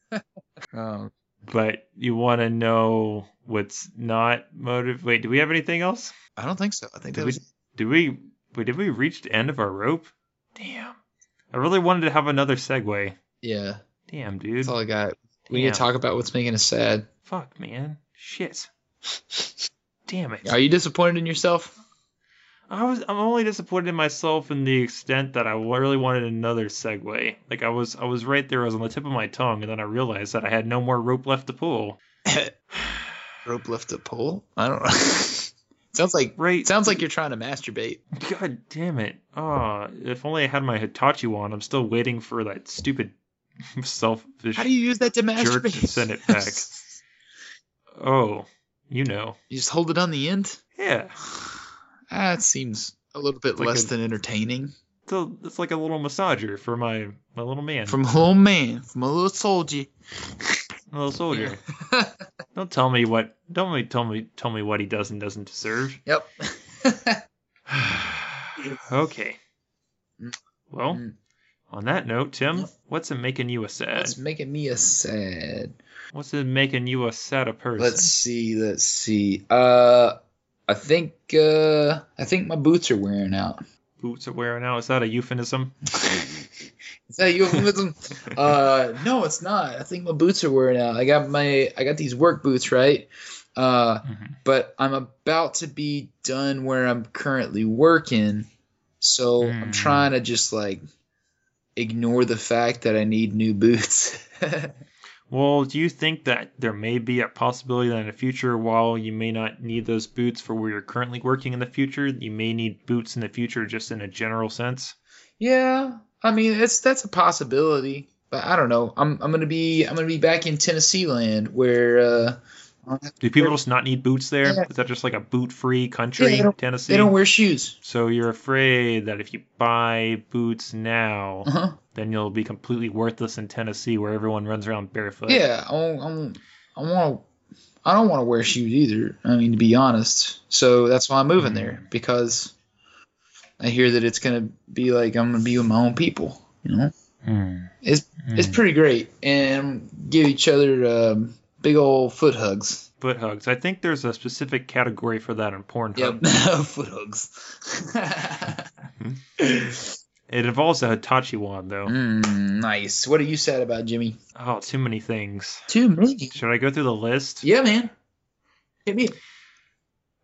um, but you want to know what's not motive. Wait, do we have anything else? I don't think so. I think Did that we? was Did we? Wait, did we reach the end of our rope? Damn. I really wanted to have another segue. yeah. Damn, dude. That's all I got. We need to talk about what's making us sad. Fuck, man. Shit. Damn it. Are you disappointed in yourself? I was. I'm only disappointed in myself in the extent that I really wanted another segue. Like I was. I was right there. I was on the tip of my tongue, and then I realized that I had no more rope left to pull. Rope left to pull? I don't know. sounds like Right. sounds like you're trying to masturbate. God damn it. Oh, if only I had my Hitachi wand. I'm still waiting for that stupid selfish How do you use that to jerk masturbate? to send it back. oh, you know. you just hold it on the end? Yeah. Ah, it seems a little bit Like less a- than entertaining. So it's like a little massager for my my little man, From a little man, from a little soldier. little soldier. Don't tell me what. Don't me tell me tell me what he does and doesn't deserve. Yep. okay. Well, Mm. on that note, Tim, what's it making you a sad? It's making me a sad. What's it making you a sad person? Let's see, let's see. Uh I think uh I think my boots are wearing out. Boots are wearing out. Is that a euphemism? Is that euphemism? uh, no, it's not. I think my boots are wearing out. I got my, I got these work boots, right? Uh, Mhm. but I'm about to be done where I'm currently working, so I'm Hmm. trying to just like ignore the fact that I need new boots. Well, do you think that there may be a possibility that in the future, while you may not need those boots for where you're currently working in the future, you may need boots in the future just in a general sense? yeah, I mean, it's that's a possibility, but I don't know. I'm I'm gonna be I'm gonna be back in Tennessee land where uh, Do people just not need boots there? Yeah. Is that just like a boot-free country, Yeah, they Tennessee? they don't wear shoes. So you're afraid that if you buy boots now, Uh huh. then you'll be completely worthless in Tennessee, where everyone runs around barefoot. Yeah, I don't, I want I don't want to wear shoes either. I mean, to be honest. So that's why I'm moving there because I hear that it's gonna be like I'm gonna be with my own people. You know, Hmm. it's it's Hmm. pretty great, and give each other um, big old foot hugs. Foot hugs. I think there's a specific category for that in Pornhub. Yep, foot hugs. It involves a Hitachi wand, though. mm, nice. What are you sad about, Jimmy? Oh, too many things. Too many. Should I go through the list? Yeah, man. Hit me.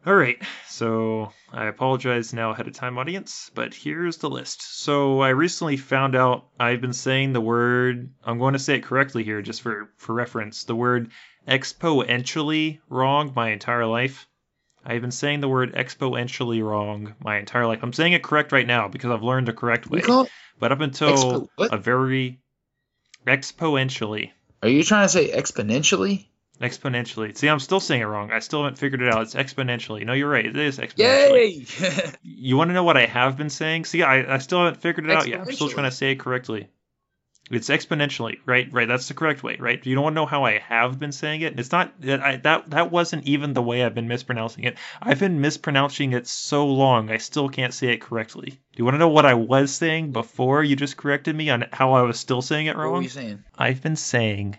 All right. So I apologize now ahead of time, audience, but here's the list. So I recently found out I've been saying the word. I'm going to say it correctly here, just for for reference. The word exponentially wrong my entire life. I've been saying the word exponentially wrong my entire life. I'm saying it correct right now because I've learned the correct way. But up until Expo- a very exponentially. Are you trying to say exponentially? Exponentially. See, I'm still saying it wrong. I still haven't figured it out. It's exponentially. No, you're right. It is exponentially. Yay! You want to know what I have been saying? See, I, I still haven't figured it out yet. I'm still trying to say it correctly. It's exponentially, right? Right. That's the correct way, right? You don't want to know how I have been saying it. It's not that I, that that wasn't even the way I've been mispronouncing it. I've been mispronouncing it so long, I still can't say it correctly. Do you want to know what I was saying before you just corrected me on how I was still saying it wrong? what were you saying? I've been saying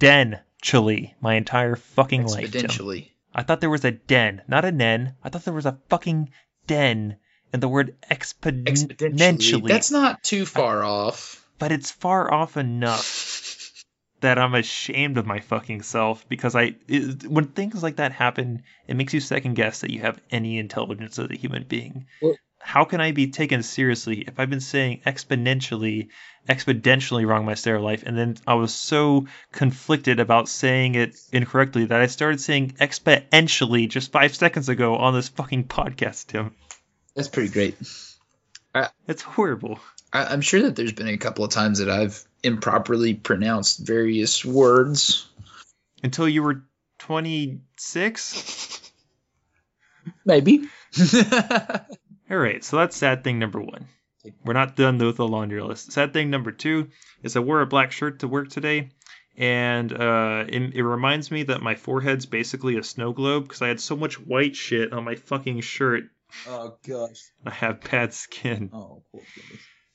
exponentially my entire fucking life. Exponentially. I thought there was a den, not a nen. I thought there was a fucking den in the word Exponentially. exponentially. That's not too far off. but it's far off enough that I'm ashamed of my fucking self because I it, when things like that happen, it makes you second guess that you have any intelligence as a human being. Well- How can I be taken seriously if I've been saying exponentially, exponentially wrong my entire life, and then I was so conflicted about saying it incorrectly that I started saying exponentially just five seconds ago on this fucking podcast, Tim. That's pretty great. It's horrible. I, I'm sure that there's been a couple of times that I've improperly pronounced various words. Until you were 26? Maybe. All right, so that's sad thing number one. We're not done with the laundry list. Sad thing number two is I wore a black shirt to work today, and uh, it, it reminds me that my forehead's basically a snow globe because I had so much white shit on my fucking shirt. oh gosh. I have bad skin. Oh, poor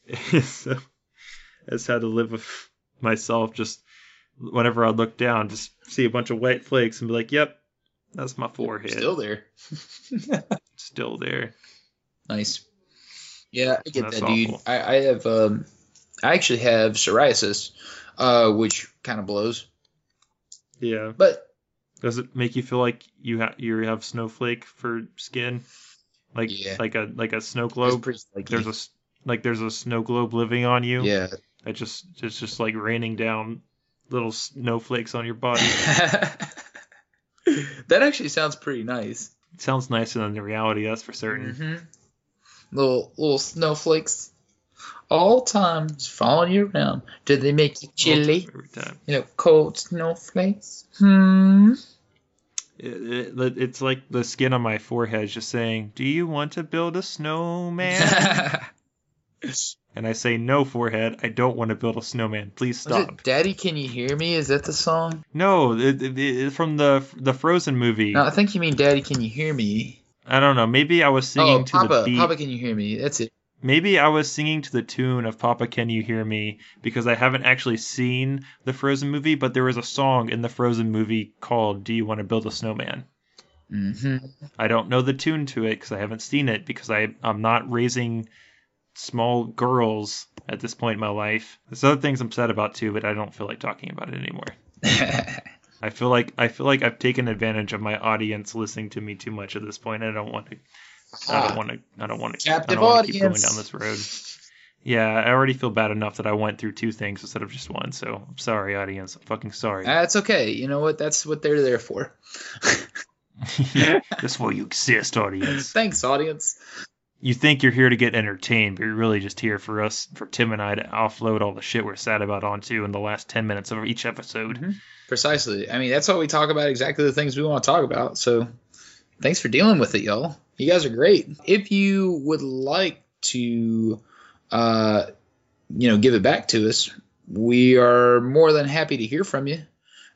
goodness. so I just had to live with myself. Just whenever I look down, just see a bunch of white flakes and be like, "Yep, that's my forehead." Still there. Still there. Nice. Yeah, I get That's that, dude. I, I have um, I actually have psoriasis, uh, which kind of blows. Yeah. But Does it make you feel like you have you have snowflake for skin, like Yeah. like a like a snow globe? like There's a like there's a snow globe living on you. yeah. It just it's just like raining down little snowflakes on your body. that actually sounds pretty nice. it sounds nicer than the reality, that's for certain. hmm Little little snowflakes, all times following you around. Did they make you chilly? Every time. You know, cold snowflakes. Hmm. It, it, it's like the skin on my forehead is just saying, "Do you want to build a snowman?" and I say, "No, forehead. I don't want to build a snowman. Please Was it stop." Daddy, can you hear me? Is that the song? No, it, it, it- from the the Frozen movie. No, I think you mean Daddy, can you hear me? I don't know. Maybe I was singing oh, to Papa, the beat. Papa, can you hear me? That's it. Maybe I was singing to the tune of Papa Can You Hear Me because I haven't actually seen the Frozen movie, but there was a song in the Frozen movie called Do You Want to Build a Snowman? hmm I don't know the tune to it because I haven't seen it because I, I'm not raising small girls at this point in my life. There's other things I'm sad about too, but I don't feel like talking about it anymore. I feel like I feel like I've taken advantage of my audience listening to me too much at this point. I don't want to. I don't ah. want to. I don't want to. I Captive don't want to keep going down this road. Yeah, I already feel bad enough that I went through two things instead of just one. So I'm sorry, audience. I'm fucking sorry. Ah, that's okay. You know what? That's what they're there for. That's why you exist, audience. Thanks, audience. You think you're here to get entertained, but you're really just here for us, for Tim and I to offload all the shit we're sad about onto in the last ten minutes of each episode. Precisely. I mean, that's what we talk about. Exactly the things we want to talk about. So, thanks for dealing with it, y'all. You guys are great. If you would like to, uh, you know, give it back to us, we are more than happy to hear from you.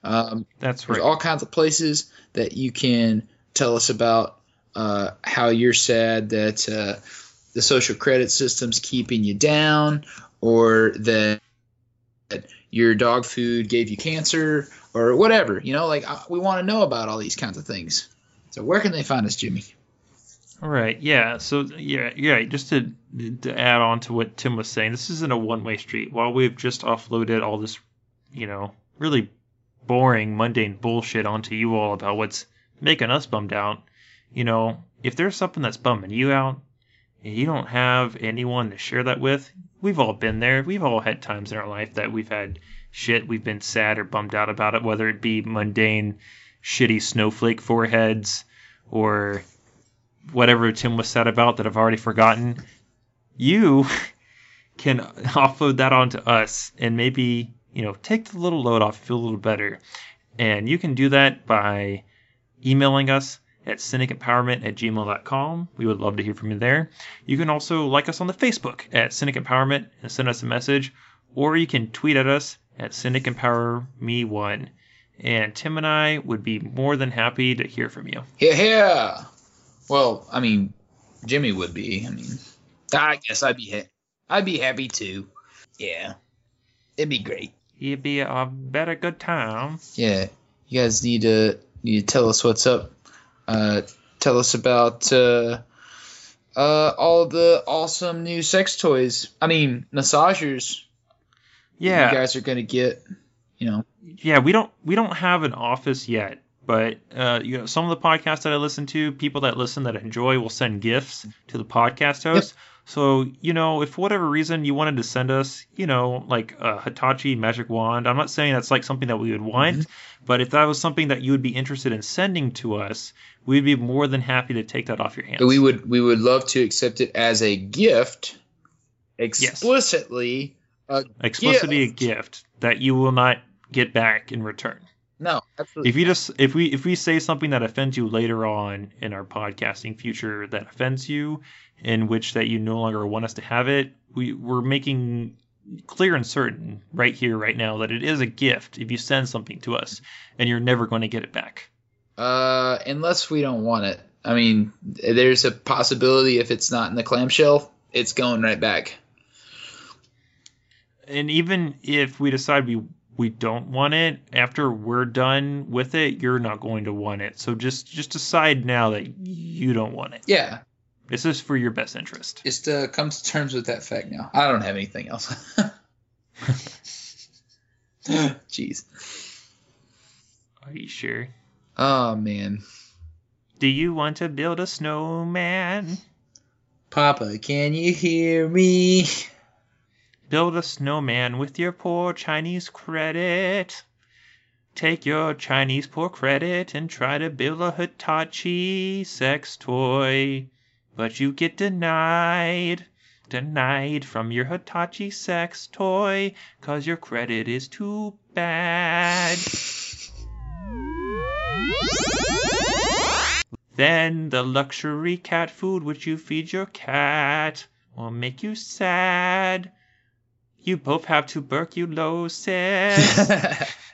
Um, That's There's all kinds of places that you can tell us about uh, how you're sad that uh, the social credit system's keeping you down, or that, your dog food gave you cancer, or whatever. You know, like uh, we want to know about all these kinds of things. So where can they find us, Jimmy? All right, yeah. So yeah, yeah. Just to to add on to what Tim was saying, this isn't a one-way street. While we've just offloaded all this, you know, really boring, mundane bullshit onto you all about what's making us bummed out, you know, if there's something that's bumming you out, and you don't have anyone to share that with, we've all been there. We've all had times in our life that we've had shit. We've been sad or bummed out about it, whether it be mundane, shitty snowflake foreheads or whatever Tim was sad about that I've already forgotten, you can offload that onto us and maybe, you know, take the little load off, feel a little better. And you can do that by emailing us at cynicempowerment at gmail.com. We would love to hear from you there. You can also like us on the Facebook at Cynic Empowerment and send us a message, or you can tweet at us at Cynic Empower Me One. And Tim and I would be more than happy to hear from you. Yeah, yeah. Well, I mean, Jimmy would be. I mean, I guess I'd be. Ha- I'd be happy too. Yeah, it'd be great. It'd be a better good time. Yeah, you guys need to need to tell us what's up. Uh, tell us about uh, uh, all the awesome new sex toys. I mean, massagers. that Yeah. you guys are gonna get. You know, yeah, we don't we don't have an office yet, but uh, you know, some of the podcasts that I listen to, people that listen that enjoy will send gifts to the podcast host. So you know, if for whatever reason you wanted to send us, you know, like a Hitachi magic wand, I'm not saying that's like something that we would want, but if that was something that you would be interested in sending to us, we'd be more than happy to take that off your hands. we would we would love to accept it as a gift, explicitly. A explicitly gift. a gift that you will not get back in return. No, absolutely. if you just if we if we say something that offends you later on in our podcasting future that offends you in which that you no longer want us to have it we we're making clear and certain right here right now that it is a gift if you send something to us and you're never going to get it back Uh, unless we don't want it. I mean, there's a possibility if it's not in the clamshell, it's going right back. and even if we decide we we don't want it after we're done with it you're not going to want it so just just decide now that you don't want it Yeah, this is for your best interest just uh, come to terms with that fact now. I don't have anything else. Jeez. are you sure Oh man, Do you want to build a snowman? Papa, can you hear me? Build a snowman with your poor Chinese credit. Take your Chinese poor credit and try to build a Hitachi sex toy. But you get denied. Denied from your Hitachi sex toy. Cause your credit is too bad. Then the luxury cat food which you feed your cat will make you sad. You both have tuberculosis.